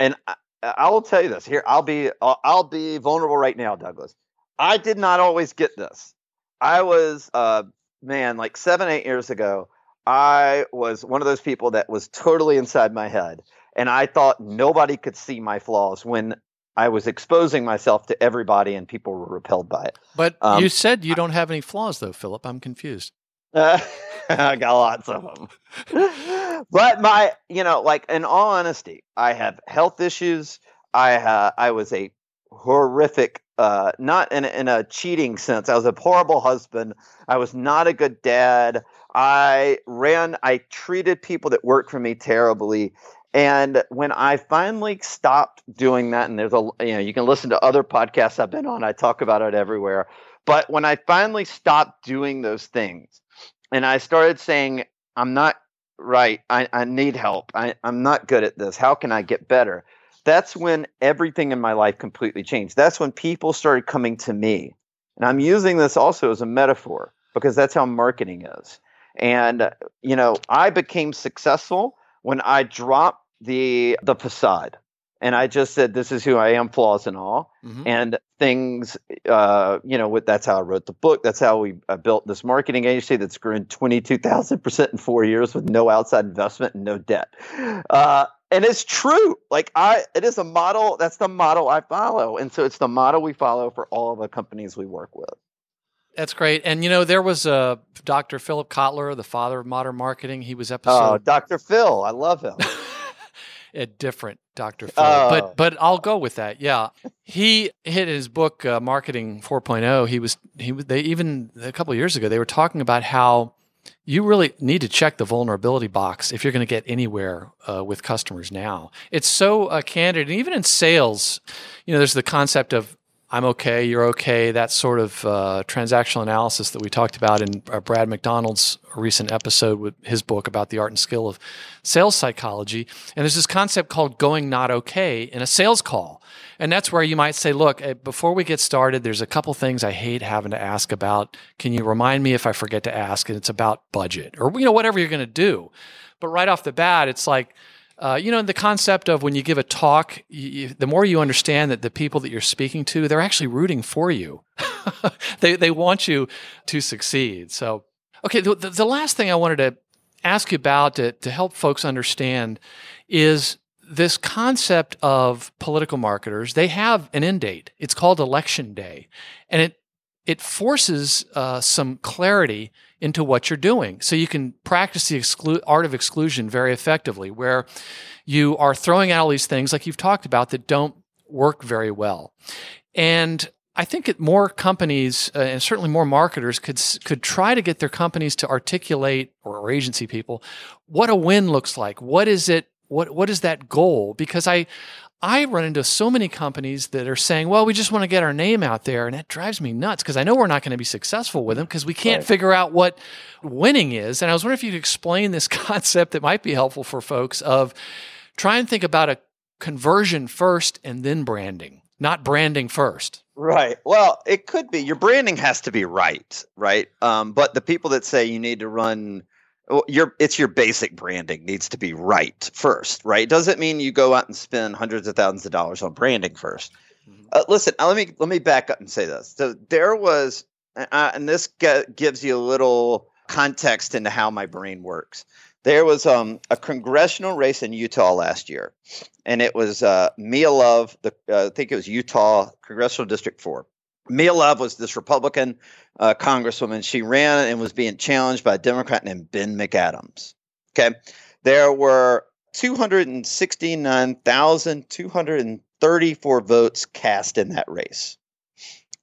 [SPEAKER 1] And I, I will tell you this here. I'll be I'll, I'll, be vulnerable right now, Douglas. I did not always get this. I was uh man, like seven, eight years ago, I was one of those people that was totally inside my head. And I thought nobody could see my flaws when I was exposing myself to everybody, and people were repelled by it.
[SPEAKER 3] But um, you said you don't have any flaws, though, Phillip. I'm confused.
[SPEAKER 1] Uh, (laughs) I got lots of them. (laughs) but my, you know, like in all honesty, I have health issues. I uh, I was a horrific, uh, not in in a cheating sense. I was a horrible husband. I was not a good dad. I ran. I treated people that worked for me terribly, and when I finally stopped doing that, and there's a, you know, you can listen to other podcasts I've been on, I talk about it everywhere. But when I finally stopped doing those things and I started saying, I'm not right, I, I need help, I, I'm not good at this, how can I get better? That's when everything in my life completely changed. That's when people started coming to me. And I'm using this also as a metaphor because that's how marketing is. And, you know, I became successful when I dropped the the facade and I just said, "This is who I am, flaws and all." Mm-hmm. And things, uh, you know, with, that's how I wrote the book. That's how we uh, built this marketing agency that's grown twenty two thousand percent in four years with no outside investment and no debt. Uh, and it's true. Like I, it is a model. That's the model I follow, and so it's the model we follow for all of the companies we work with.
[SPEAKER 3] That's great. And you know, there was a uh, Dr. Philip Kotler, the father of modern marketing. He was oh, episode.
[SPEAKER 1] Oh, Dr. Phil, I love him. (laughs)
[SPEAKER 3] a different Dr. Phil. Oh. But but I'll go with that. Yeah. He hit his book uh, Marketing 4.0. He was he was they even a couple years ago they were talking about how you really need to check the vulnerability box if you're going to get anywhere uh, with customers now. It's so uh, candid, and even in sales, you know, there's the concept of I'm okay, you're okay, that sort of uh, transactional analysis that we talked about in uh, Brad McDonald's recent episode with his book about the art and skill of sales psychology. And there's this concept called going not okay in a sales call. And that's where you might say, look, eh, before we get started, there's a couple things I hate having to ask about. Can you remind me if I forget to ask? And it's about budget or, you know, whatever you're going to do. But right off the bat, it's like, uh, you know, the concept of when you give a talk, you, the more you understand that the people that you're speaking to, they're actually rooting for you. (laughs) they, they want you to succeed. So, okay, the, the last thing I wanted to ask you about to, to help folks understand is this concept of political marketers. They have an end date. It's called election day. And it it forces uh, some clarity into what you're doing. So you can practice the exclu- art of exclusion very effectively, where you are throwing out all these things like you've talked about that don't work very well. And I think that more companies uh, and certainly more marketers could could try to get their companies to articulate or, or agency people what a win looks like. What is it? What what is that goal? Because I I run into so many companies that are saying, well, we just want to get our name out there. And that drives me nuts because I know we're not going to be successful with them because we can't right. figure out what winning is. And I was wondering if you could explain this (laughs) concept that might be helpful for folks of try and think about a conversion first and then branding, not branding first.
[SPEAKER 1] Right. Well, it could be. Your branding has to be right, right? Um, but the people that say you need to run your it's your basic branding needs to be right first, right? Doesn't mean you go out and spend hundreds of thousands of dollars on branding 1st mm-hmm. uh, listen, uh, let me let me back up and say this. So there was, uh, and this gives you a little context into how my brain works. There was um, a congressional race in Utah last year, and it was uh, Mia Love, the uh, I think it was Utah Congressional District Four. Mia Love was this Republican uh, congresswoman. She ran and was being challenged by a Democrat named Ben McAdams. Okay. There were 269,234 votes cast in that race.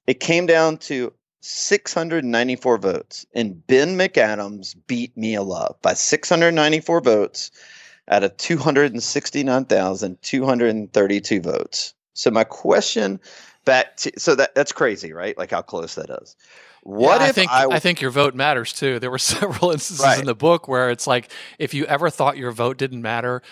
[SPEAKER 1] It came down to 694 votes, and Ben McAdams beat Mia Love by 694 votes out of 269,232 votes. So, my question back to so that that's crazy, right? Like how close that is.
[SPEAKER 3] What yeah, I think I, w- I think your vote matters too. There were (laughs) several instances right. in the book where it's like if you ever thought your vote didn't matter,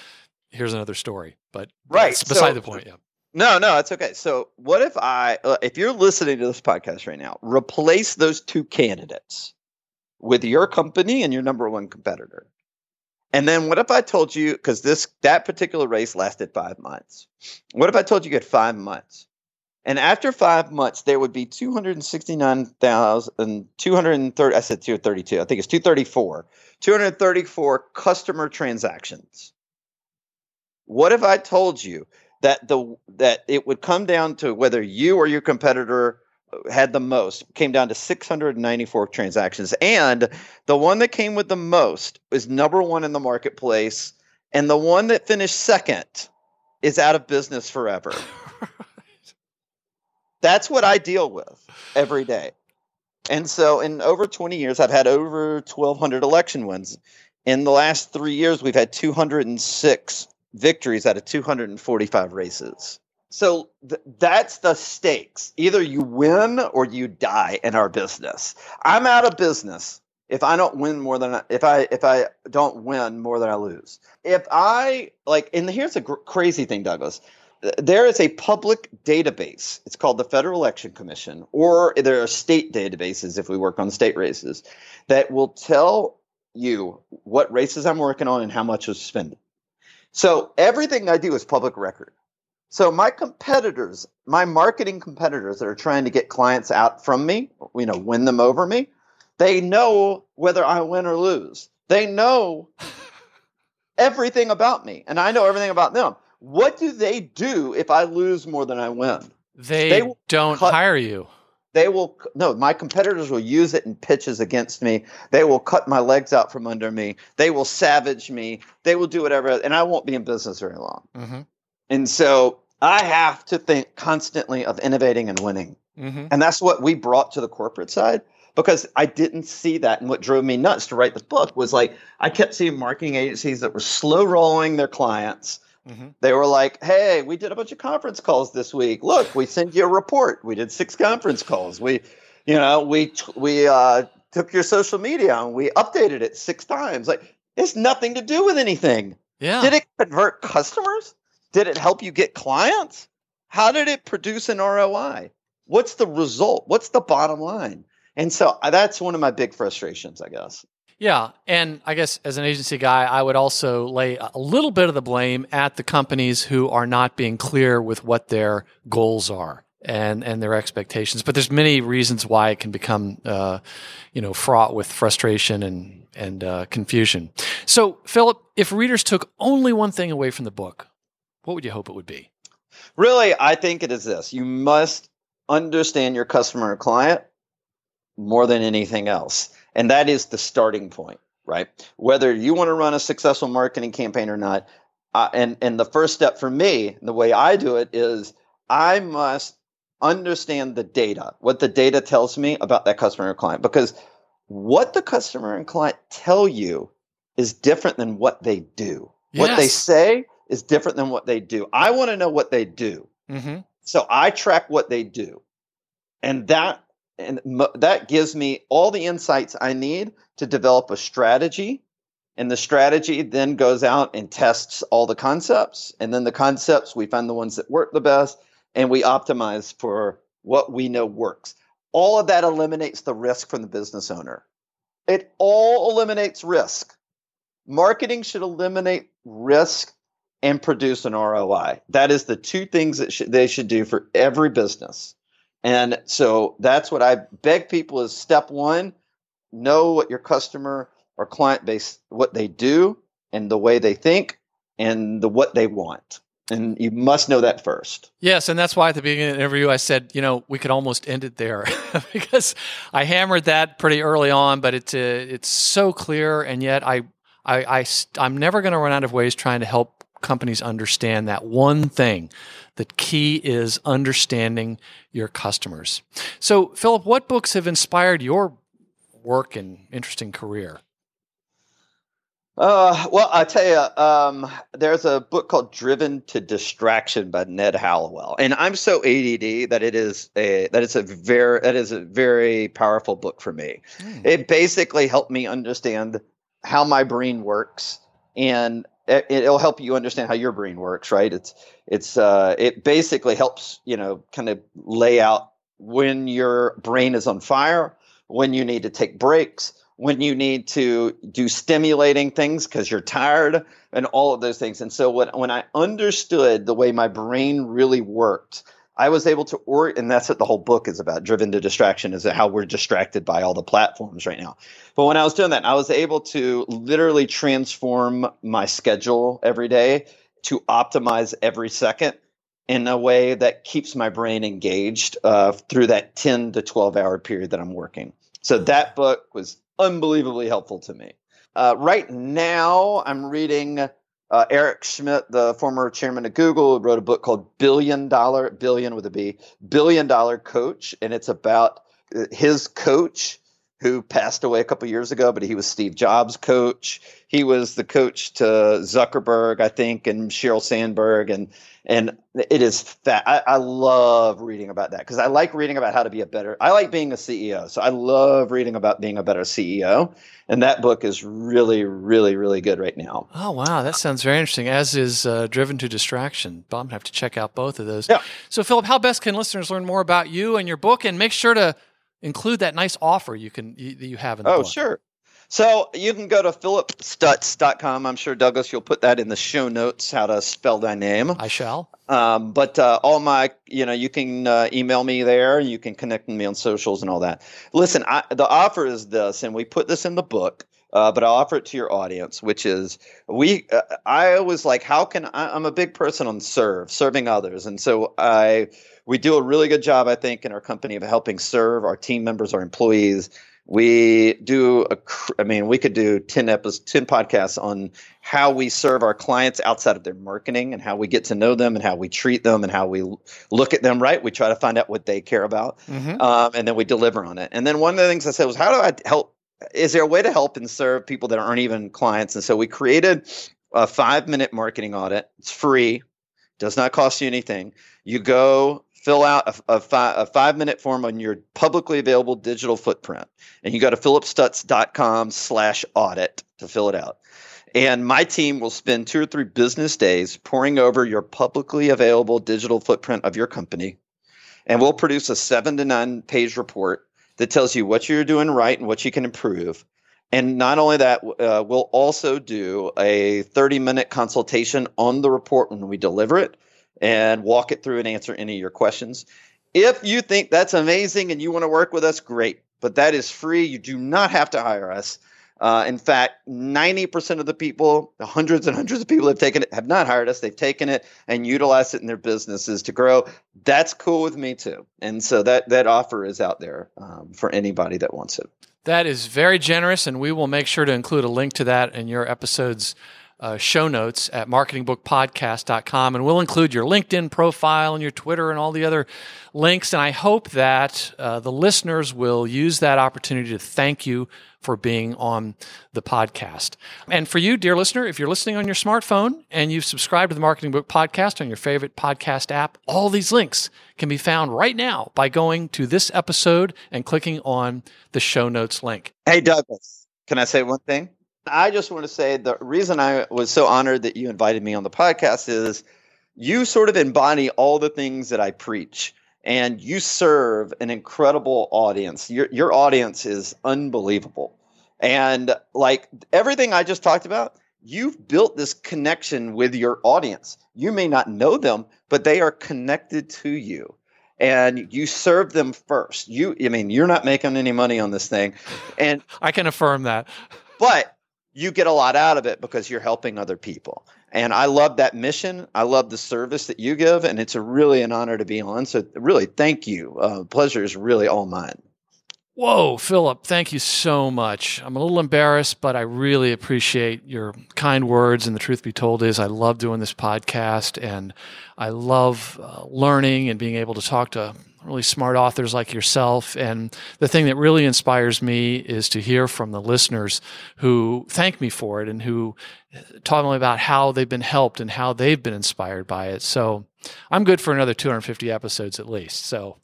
[SPEAKER 3] here's another story. But right, beside so, the point. Yeah.
[SPEAKER 1] No, no, it's okay. So, what if I, uh, if you're listening to this podcast right now, replace those two candidates with your company and your number one competitor? And then what if I told you, because this that particular race lasted five months? What if I told you you had five months and after five months, there would be 269,230. I said 232. I think it's 234. 234 customer transactions. What if I told you that the that it would come down to whether you or your competitor had the most came down to 694 transactions and the one that came with the most is number 1 in the marketplace and the one that finished second is out of business forever that's what I deal with every day. And so, in over 20 years, I've had over 1,200 election wins. In the last three years, we've had 206 victories out of 245 races. So th- that's the stakes. Either you win or you die in our business. I'm out of business if I don't win more than I, if I if I don't win more than I lose. If I like, and here's a gr- crazy thing, Douglas there is a public database. It's called the Federal Election Commission, or there are state databases if we work on state races that will tell you what races I'm working on and how much was spent. So everything I do is public record. So my competitors, my marketing competitors that are trying to get clients out from me, you know, win them over me, they know whether I win or lose. They know (laughs) everything about me, and I know everything about them. What do they do if I lose more than I win?
[SPEAKER 3] They, they don't cut, hire you.
[SPEAKER 1] They will no, my competitors will use it in pitches against me. They will cut my legs out from under me. They will savage me. They will do whatever, and I won't be in business very long. Mm-hmm. And so I have to think constantly of innovating and winning. Mm-hmm. And that's what we brought to the corporate side because I didn't see that. And what drove me nuts to write the book was like I kept seeing marketing agencies that were slow rolling their clients Mm-hmm. They were like, "Hey, we did a bunch of conference calls this week. Look, we sent you a report. We did six conference calls. We, you know, we we uh, took your social media and we updated it six times. Like, it's nothing to do with anything.
[SPEAKER 3] Yeah.
[SPEAKER 1] Did it convert customers? Did it help you get clients? How did it produce an ROI? What's the result? What's the bottom line? And so uh, that's one of my big frustrations, I guess.
[SPEAKER 3] Yeah. And I guess as an agency guy, I would also lay a little bit of the blame at the companies who are not being clear with what their goals are and and their expectations. But there's many reasons why it can become, uh, you know, fraught with frustration and and uh, confusion. So, Phillip, if readers took only one thing away from the book, what would you hope it would be?
[SPEAKER 1] Really, I think it is this: you must understand your customer or client more than anything else, and that is the starting point, right? Whether you want to run a successful marketing campaign or not. Uh, and and the first step for me, the way I do it is I must understand the data, what the data tells me about that customer or client. Because what the customer and client tell you is different than what they do. Yes. What they say is different than what they do. I want to know what they do. Mm-hmm. So I track what they do. And that and that gives me all the insights I need to develop a strategy. And the strategy then goes out and tests all the concepts. And then the concepts, we find the ones that work the best and we optimize for what we know works. All of that eliminates the risk from the business owner. It all eliminates risk. Marketing should eliminate risk and produce an ROI. That is the two things that sh- they should do for every business. And so that's what I beg people is step 1, know what your customer or client base what they do and the way they think and the what they want and you must know that first.
[SPEAKER 3] Yes, and that's why at the beginning of the interview I said, you know, we could almost end it there (laughs) because I hammered that pretty early on, but it's uh, it's so clear, and yet I I, I I'm never going to run out of ways trying to help companies understand that one thing. The key is understanding your customers. So, Phillip, what books have inspired your work and interesting career?
[SPEAKER 1] Uh, well, I tell you, um, there's a book called "Driven to Distraction" by Ned Hallowell, and I'm so ADD that it is a that it's a very that is a very powerful book for me. Mm. It basically helped me understand how my brain works, and it'll help you understand how your brain works. Right? It's it's uh, it basically helps you know kind of lay out when your brain is on fire, when you need to take breaks when you need to do stimulating things because you're tired and all of those things. And so when, when I understood the way my brain really worked, I was able to or and that's what the whole book is about, driven to distraction, is how we're distracted by all the platforms right now. But when I was doing that, I was able to literally transform my schedule every day to optimize every second in a way that keeps my brain engaged uh, through that 10 to 12 hour period that I'm working. So that book was unbelievably helpful to me. Uh, right now, I'm reading uh, Eric Schmidt, the former chairman of Google, wrote a book called Billion Dollar, Billion with a B, Billion Dollar Coach. And it's about uh, his coach who passed away a couple years ago, but he was Steve Jobs' coach. He was the coach to Zuckerberg, I think, and Sheryl Sandberg, and and it is fat. I, I love reading about that because I like reading about how to be a better. I like being a CEO, so I love reading about being a better CEO. And that book is really, really, really good right now.
[SPEAKER 3] Oh wow, that sounds very interesting. As is uh, Driven to Distraction. I'm gonna have to check out both of those.
[SPEAKER 1] Yeah.
[SPEAKER 3] So, Phillip, how best can listeners learn more about you and your book? And make sure to include that nice offer you can you, you have in the
[SPEAKER 1] oh,
[SPEAKER 3] book.
[SPEAKER 1] sure. So you can go to phillipstutts.com. I'm sure Douglas, you'll put that in the show notes how to spell thy name.
[SPEAKER 3] I shall.
[SPEAKER 1] Um, but uh, all my, you know, you can uh, email me there. You can connect with me on socials and all that. Listen, I, the offer is this, and we put this in the book. Uh, but I'll offer it to your audience, which is we. Uh, I was like, how can I, I'm a big person on serve, serving others, and so I we do a really good job, I think, in our company of helping serve our team members, our employees. We do, a, I mean, we could do 10 episodes, 10 podcasts on how we serve our clients outside of their marketing and how we get to know them and how we treat them and how we look at them, right? We try to find out what they care about mm-hmm. um, and then we deliver on it. And then one of the things I said was, how do I help? Is there a way to help and serve people that aren't even clients? And so we created a five minute marketing audit. It's free, does not cost you anything. You go fill out a, a, fi- a five minute form on your publicly available digital footprint, and you go to phillipstutts.com slash audit to fill it out. And my team will spend two or three business days pouring over your publicly available digital footprint of your company. And we'll produce a seven to nine page report that tells you what you're doing right and what you can improve. And not only that, uh, we'll also do a 30 minute consultation on the report when we deliver it and walk it through and answer any of your questions. If you think that's amazing and you want to work with us, great. But that is free. You do not have to hire us. Uh, in fact, 90% of the people, the hundreds and hundreds of people have taken it, have not hired us. They've taken it and utilized it in their businesses to grow. That's cool with me too. And so that that offer is out there um, for anybody that wants it.
[SPEAKER 3] That is very generous, and we will make sure to include a link to that in your episode's uh, show notes at marketingbookpodcast.com. And we'll include your LinkedIn profile and your Twitter and all the other links. And I hope that uh, the listeners will use that opportunity to thank you for being on the podcast. And for you, dear listener, if you're listening on your smartphone and you've subscribed to the Marketing Book Podcast on your favorite podcast app, all these links can be found right now by going to this episode and clicking on the show notes link.
[SPEAKER 1] Hey, Douglas, can I say one thing? I just want to say the reason I was so honored that you invited me on the podcast is you sort of embody all the things that I preach and you serve an incredible audience. Your your audience is unbelievable. And like everything I just talked about, you've built this connection with your audience. You may not know them, but they are connected to you. And you serve them first. You I mean, you're not making any money on this thing. And (laughs)
[SPEAKER 3] I can affirm that.
[SPEAKER 1] But you get a lot out of it because you're helping other people. And I love that mission. I love the service that you give, and it's a really an honor to be on. So, really, thank you. Uh, pleasure is really all mine.
[SPEAKER 3] Whoa, Phillip, thank you so much. I'm a little embarrassed, but I really appreciate your kind words. And the truth be told is, I love doing this podcast and I love uh, learning and being able to talk to really smart authors like yourself. And the thing that really inspires me is to hear from the listeners who thank me for it and who talk me about how they've been helped and how they've been inspired by it. So I'm good for another 250 episodes at least. So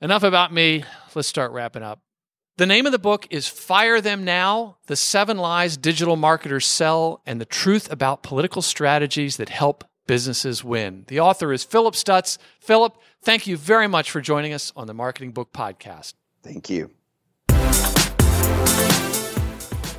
[SPEAKER 3] enough about me. Let's start wrapping up. The name of the book is Fire Them Now The Seven Lies Digital Marketers Sell and the Truth About Political Strategies That Help Businesses Win. The author is Phillip Stutts. Phillip, thank you very much for joining us on the Marketing Book Podcast.
[SPEAKER 1] Thank you.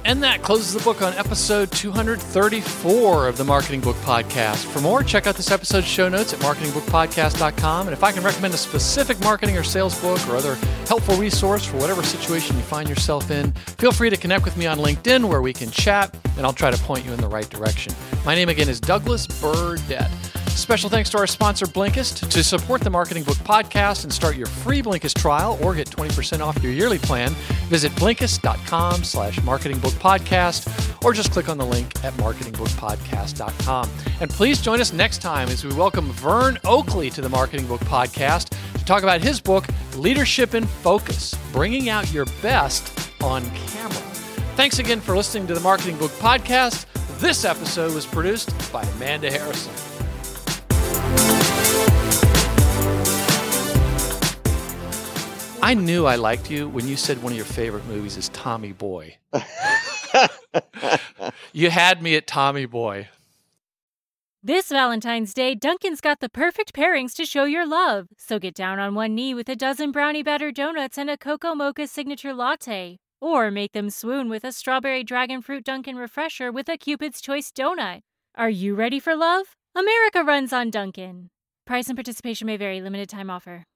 [SPEAKER 3] And that closes the book on episode 234 of the Marketing Book Podcast. For more, check out this episode's show notes at marketingbookpodcast.com. And if I can recommend a specific marketing or sales book or other helpful resource for whatever situation you find yourself in, feel free to connect with me on LinkedIn where we can chat and I'll try to point you in the right direction. My name again is Douglas Burdett. Special thanks to our sponsor, Blinkist. To support the Marketing Book Podcast and start your free Blinkist trial or get 20% off your yearly plan, visit Blinkist.com slash marketingbookpodcast or just click on the link at marketingbookpodcast.com. And please join us next time as we welcome Vern Oakley to the Marketing Book Podcast to talk about his book, Leadership in Focus, Bringing Out Your Best on Camera. Thanks again for listening to the Marketing Book Podcast. This episode was produced by Amanda Harrison. I knew I liked you when you said one of your favorite movies is Tommy Boy. (laughs) you had me at Tommy Boy.
[SPEAKER 4] This Valentine's Day, Dunkin's got the perfect pairings to show your love. So get down on one knee with a dozen brownie batter donuts and a cocoa mocha signature latte. Or make them swoon with a strawberry dragon fruit Dunkin' refresher with a Cupid's Choice donut. Are you ready for love? America runs on Dunkin'. Price and participation may vary, limited time offer.